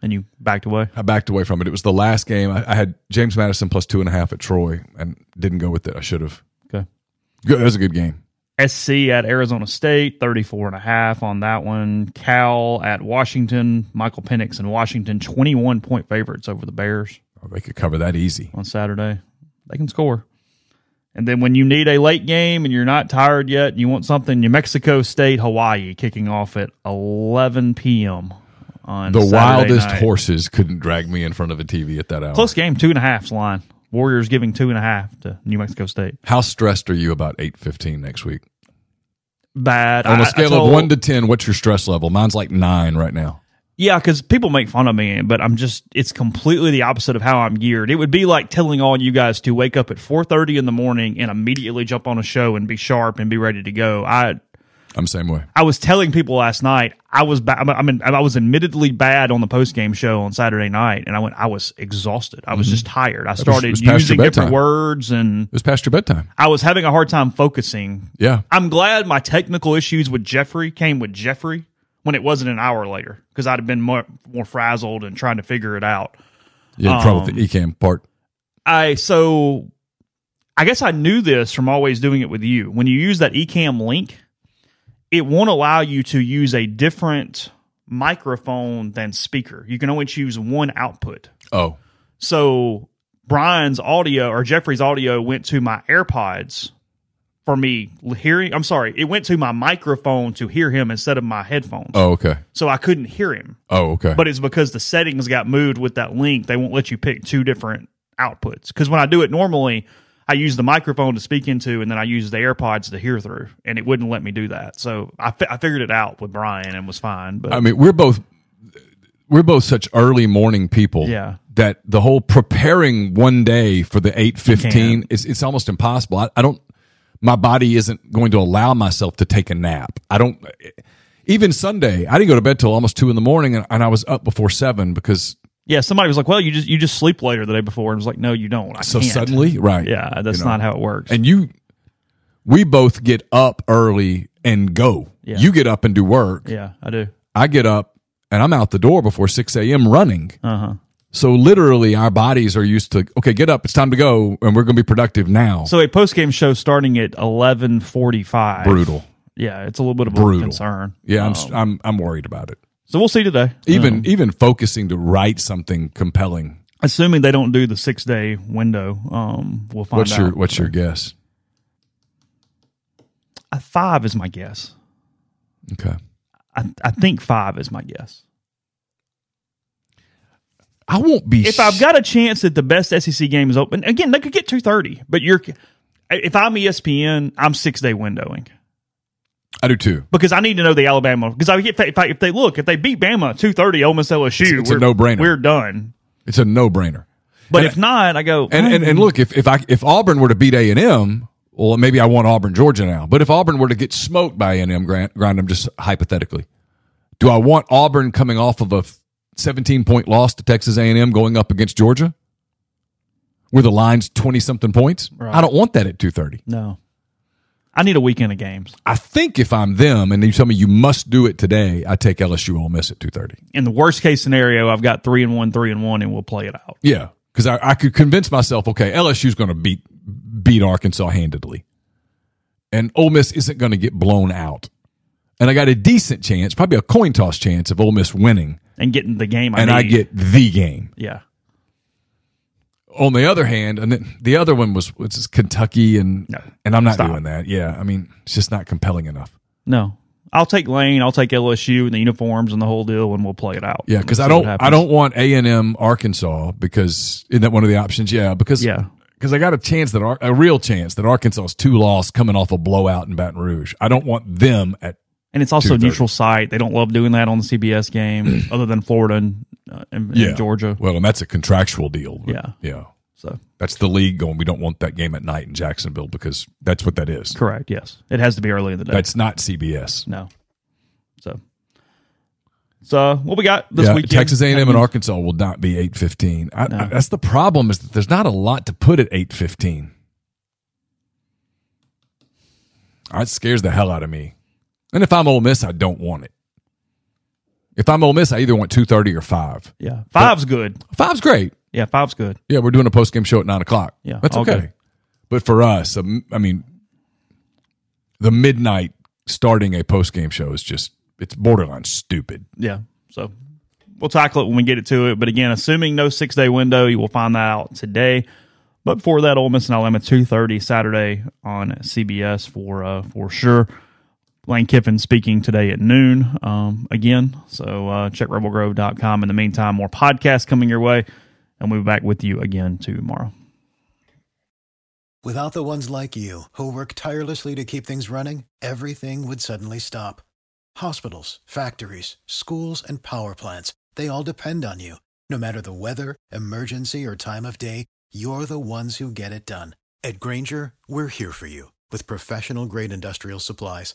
And you backed away. I backed away from it. It was the last game. I, I had James Madison plus two and a half at Troy and didn't go with it. I should have. Okay. Good. That was a good game. SC at Arizona State, 34 and a half on that one. Cal at Washington, Michael Penix in Washington, 21 point favorites over the Bears Oh, they could cover that easy. on Saturday. They can score. And then when you need a late game and you're not tired yet and you want something, New Mexico State, Hawaii kicking off at 11 p.m. on The Saturday wildest night. horses couldn't drag me in front of a TV at that hour. Close game, two and a half's line. Warriors giving two and a half to New Mexico State. How stressed are you about eight fifteen next week? Bad. On I- a I scale told- of one to ten, what's your stress level? Mine's like nine right now. Yeah, because people make fun of me, but I'm just, it's completely the opposite of how I'm geared. It would be like telling all you guys to wake up at 4.30 in the morning and immediately jump on a show and be sharp and be ready to go. I, I'm the same way. I was telling people last night, I was, ba- I mean, I was admittedly bad on the post game show on Saturday night, and I went, I was exhausted. I was just tired. I Mm-hmm. was- started was using different words, and It was past your bedtime. I was having a hard time focusing. Yeah. I'm glad my technical issues with Jeffrey came with Jeffrey when it wasn't an hour later because I'd have been more more frazzled and trying to figure it out. Had trouble with Um, the ECAM part. I so I guess I knew this from always doing it with you. When you use that eCam link, it won't allow you to use a different microphone than speaker. You can only choose one output. Oh. So Brian's audio or Jeffrey's audio went to my AirPods for me hearing. I'm sorry, it went to my microphone to hear him instead of my headphones. Oh, okay. So I couldn't hear him. Oh, okay. But it's because the settings got moved with that link. They won't let you pick two different outputs. Because when I do it normally, I use the microphone to speak into, and then I use the AirPods to hear through, and it wouldn't let me do that. So I, fi- I figured it out with Brian and was fine. But I mean, we're both we're both such early morning people. Yeah. That the whole preparing one day for the eight fifteen is it's almost impossible. I, I don't. My body isn't going to allow myself to take a nap. I don't. Even Sunday, I didn't go to bed till almost two in the morning, and, and I was up before seven because yeah, somebody was like, "Well, you just you just sleep later the day before," and I was like, "No, you don't. I so can't." suddenly, right? yeah, that's you know. not how it works." And you, we both get up early and go. Yeah. You get up and do work. yeah, I do. I get up and I'm out the door before 6 a.m. running. Uh huh. So literally, our bodies are used to okay, get up, it's time to go, and we're going to be productive now. So a post game show starting at eleven forty five. brutal, Yeah, it's a little bit of a brutal concern. Yeah, I'm Um, I'm I'm worried about it. so we'll see today. Even Um, even focusing to write something compelling. assuming they don't do the six day window, um, we'll find What's out. your What's your guess? Uh, five is my guess. Okay, I, I think five is my guess. I won't be. If I've got a chance that the best SEC game is open, again, they could get two thirty. But you're, if I'm ESPN, I'm six day windowing I do too. because I need to know the Alabama. Because I if, if, I, if they look if they beat Bama two thirty, Ole Miss LSU, It's- it's a we're- no-brainer. We're done. It's a no brainer. But And- if not, I go And, and and hmm. look, if if I if Auburn were to beat A and M, Well, maybe I want Auburn, Georgia now. But if Auburn were to get smoked by A&M, Grant, Grant, I'm just hypothetically, do I want Auburn coming off of a 17 point loss to Texas A&M going up against Georgia, where the line's 20 something points? Right. I don't want that at 2:30. No. I need a weekend of games. I think if I'm them and you tell me you must do it today, I take LSU Ole Miss at 2:30. In the worst case scenario, I've got three and one, three and one, and we'll play it out. Yeah, because I, I could convince myself, okay, LSU's going to beat beat Arkansas handedly, and Ole Miss isn't going to get blown out, and I got a decent chance, probably a coin toss chance of Ole Miss winning, And getting the game I and I get the game. Yeah. On the other hand, and then the other one was was Kentucky, and No. and I'm not Stop. doing that. Yeah, I mean it's just not compelling enough. No. I'll take Lane, I'll take LSU and the uniforms and the whole deal and we'll play it out. Yeah, because I don't I don't want A and M Arkansas because isn't that one of the options? Yeah, because Yeah. because I got a chance that a real chance that Arkansas is two loss coming off a blowout in Baton Rouge. I don't want them at And it's also neutral site. They don't love doing that on the CBS game, (clears throat) other than Florida and, uh, and, and Georgia. Well, and that's a contractual deal. Yeah. yeah. So That's the league going. We don't want that game at night in Jacksonville because that's what that is. correct. Yes, it has to be early in the day. That's not CBS. no. So, so what we got this yeah, weekend? Texas A&M and Arkansas will not be eight fifteen. No. That's the problem is that there's not a lot to put at eight fifteen. That scares the hell out of me. And if I'm Ole Miss, I don't want it. If I'm Ole Miss, I either want two thirty or five. Yeah, five's good. Five's great. Yeah, five's good. Yeah, we're doing a post game show at nine o'clock. Yeah, that's okay. good. But for us, um, I mean, the midnight starting a post game show is just it's borderline stupid. Yeah. So we'll tackle it when we get it to it. But again, assuming no six day window, you will find that out today. But before that, Ole Miss and Alabama two thirty Saturday on CBS for uh, for sure. Lane Kiffin speaking today at noon um, again. So uh, check rebelgrove.com. In the meantime, more podcasts coming your way, and we'll be back with you again tomorrow. Without the ones like you, who work tirelessly to keep things running, everything would suddenly stop. Hospitals, factories, schools, and power plants, they all depend on you. No matter the weather, emergency, or time of day, you're the ones who get it done. At Grainger, we're here for you with professional grade industrial supplies.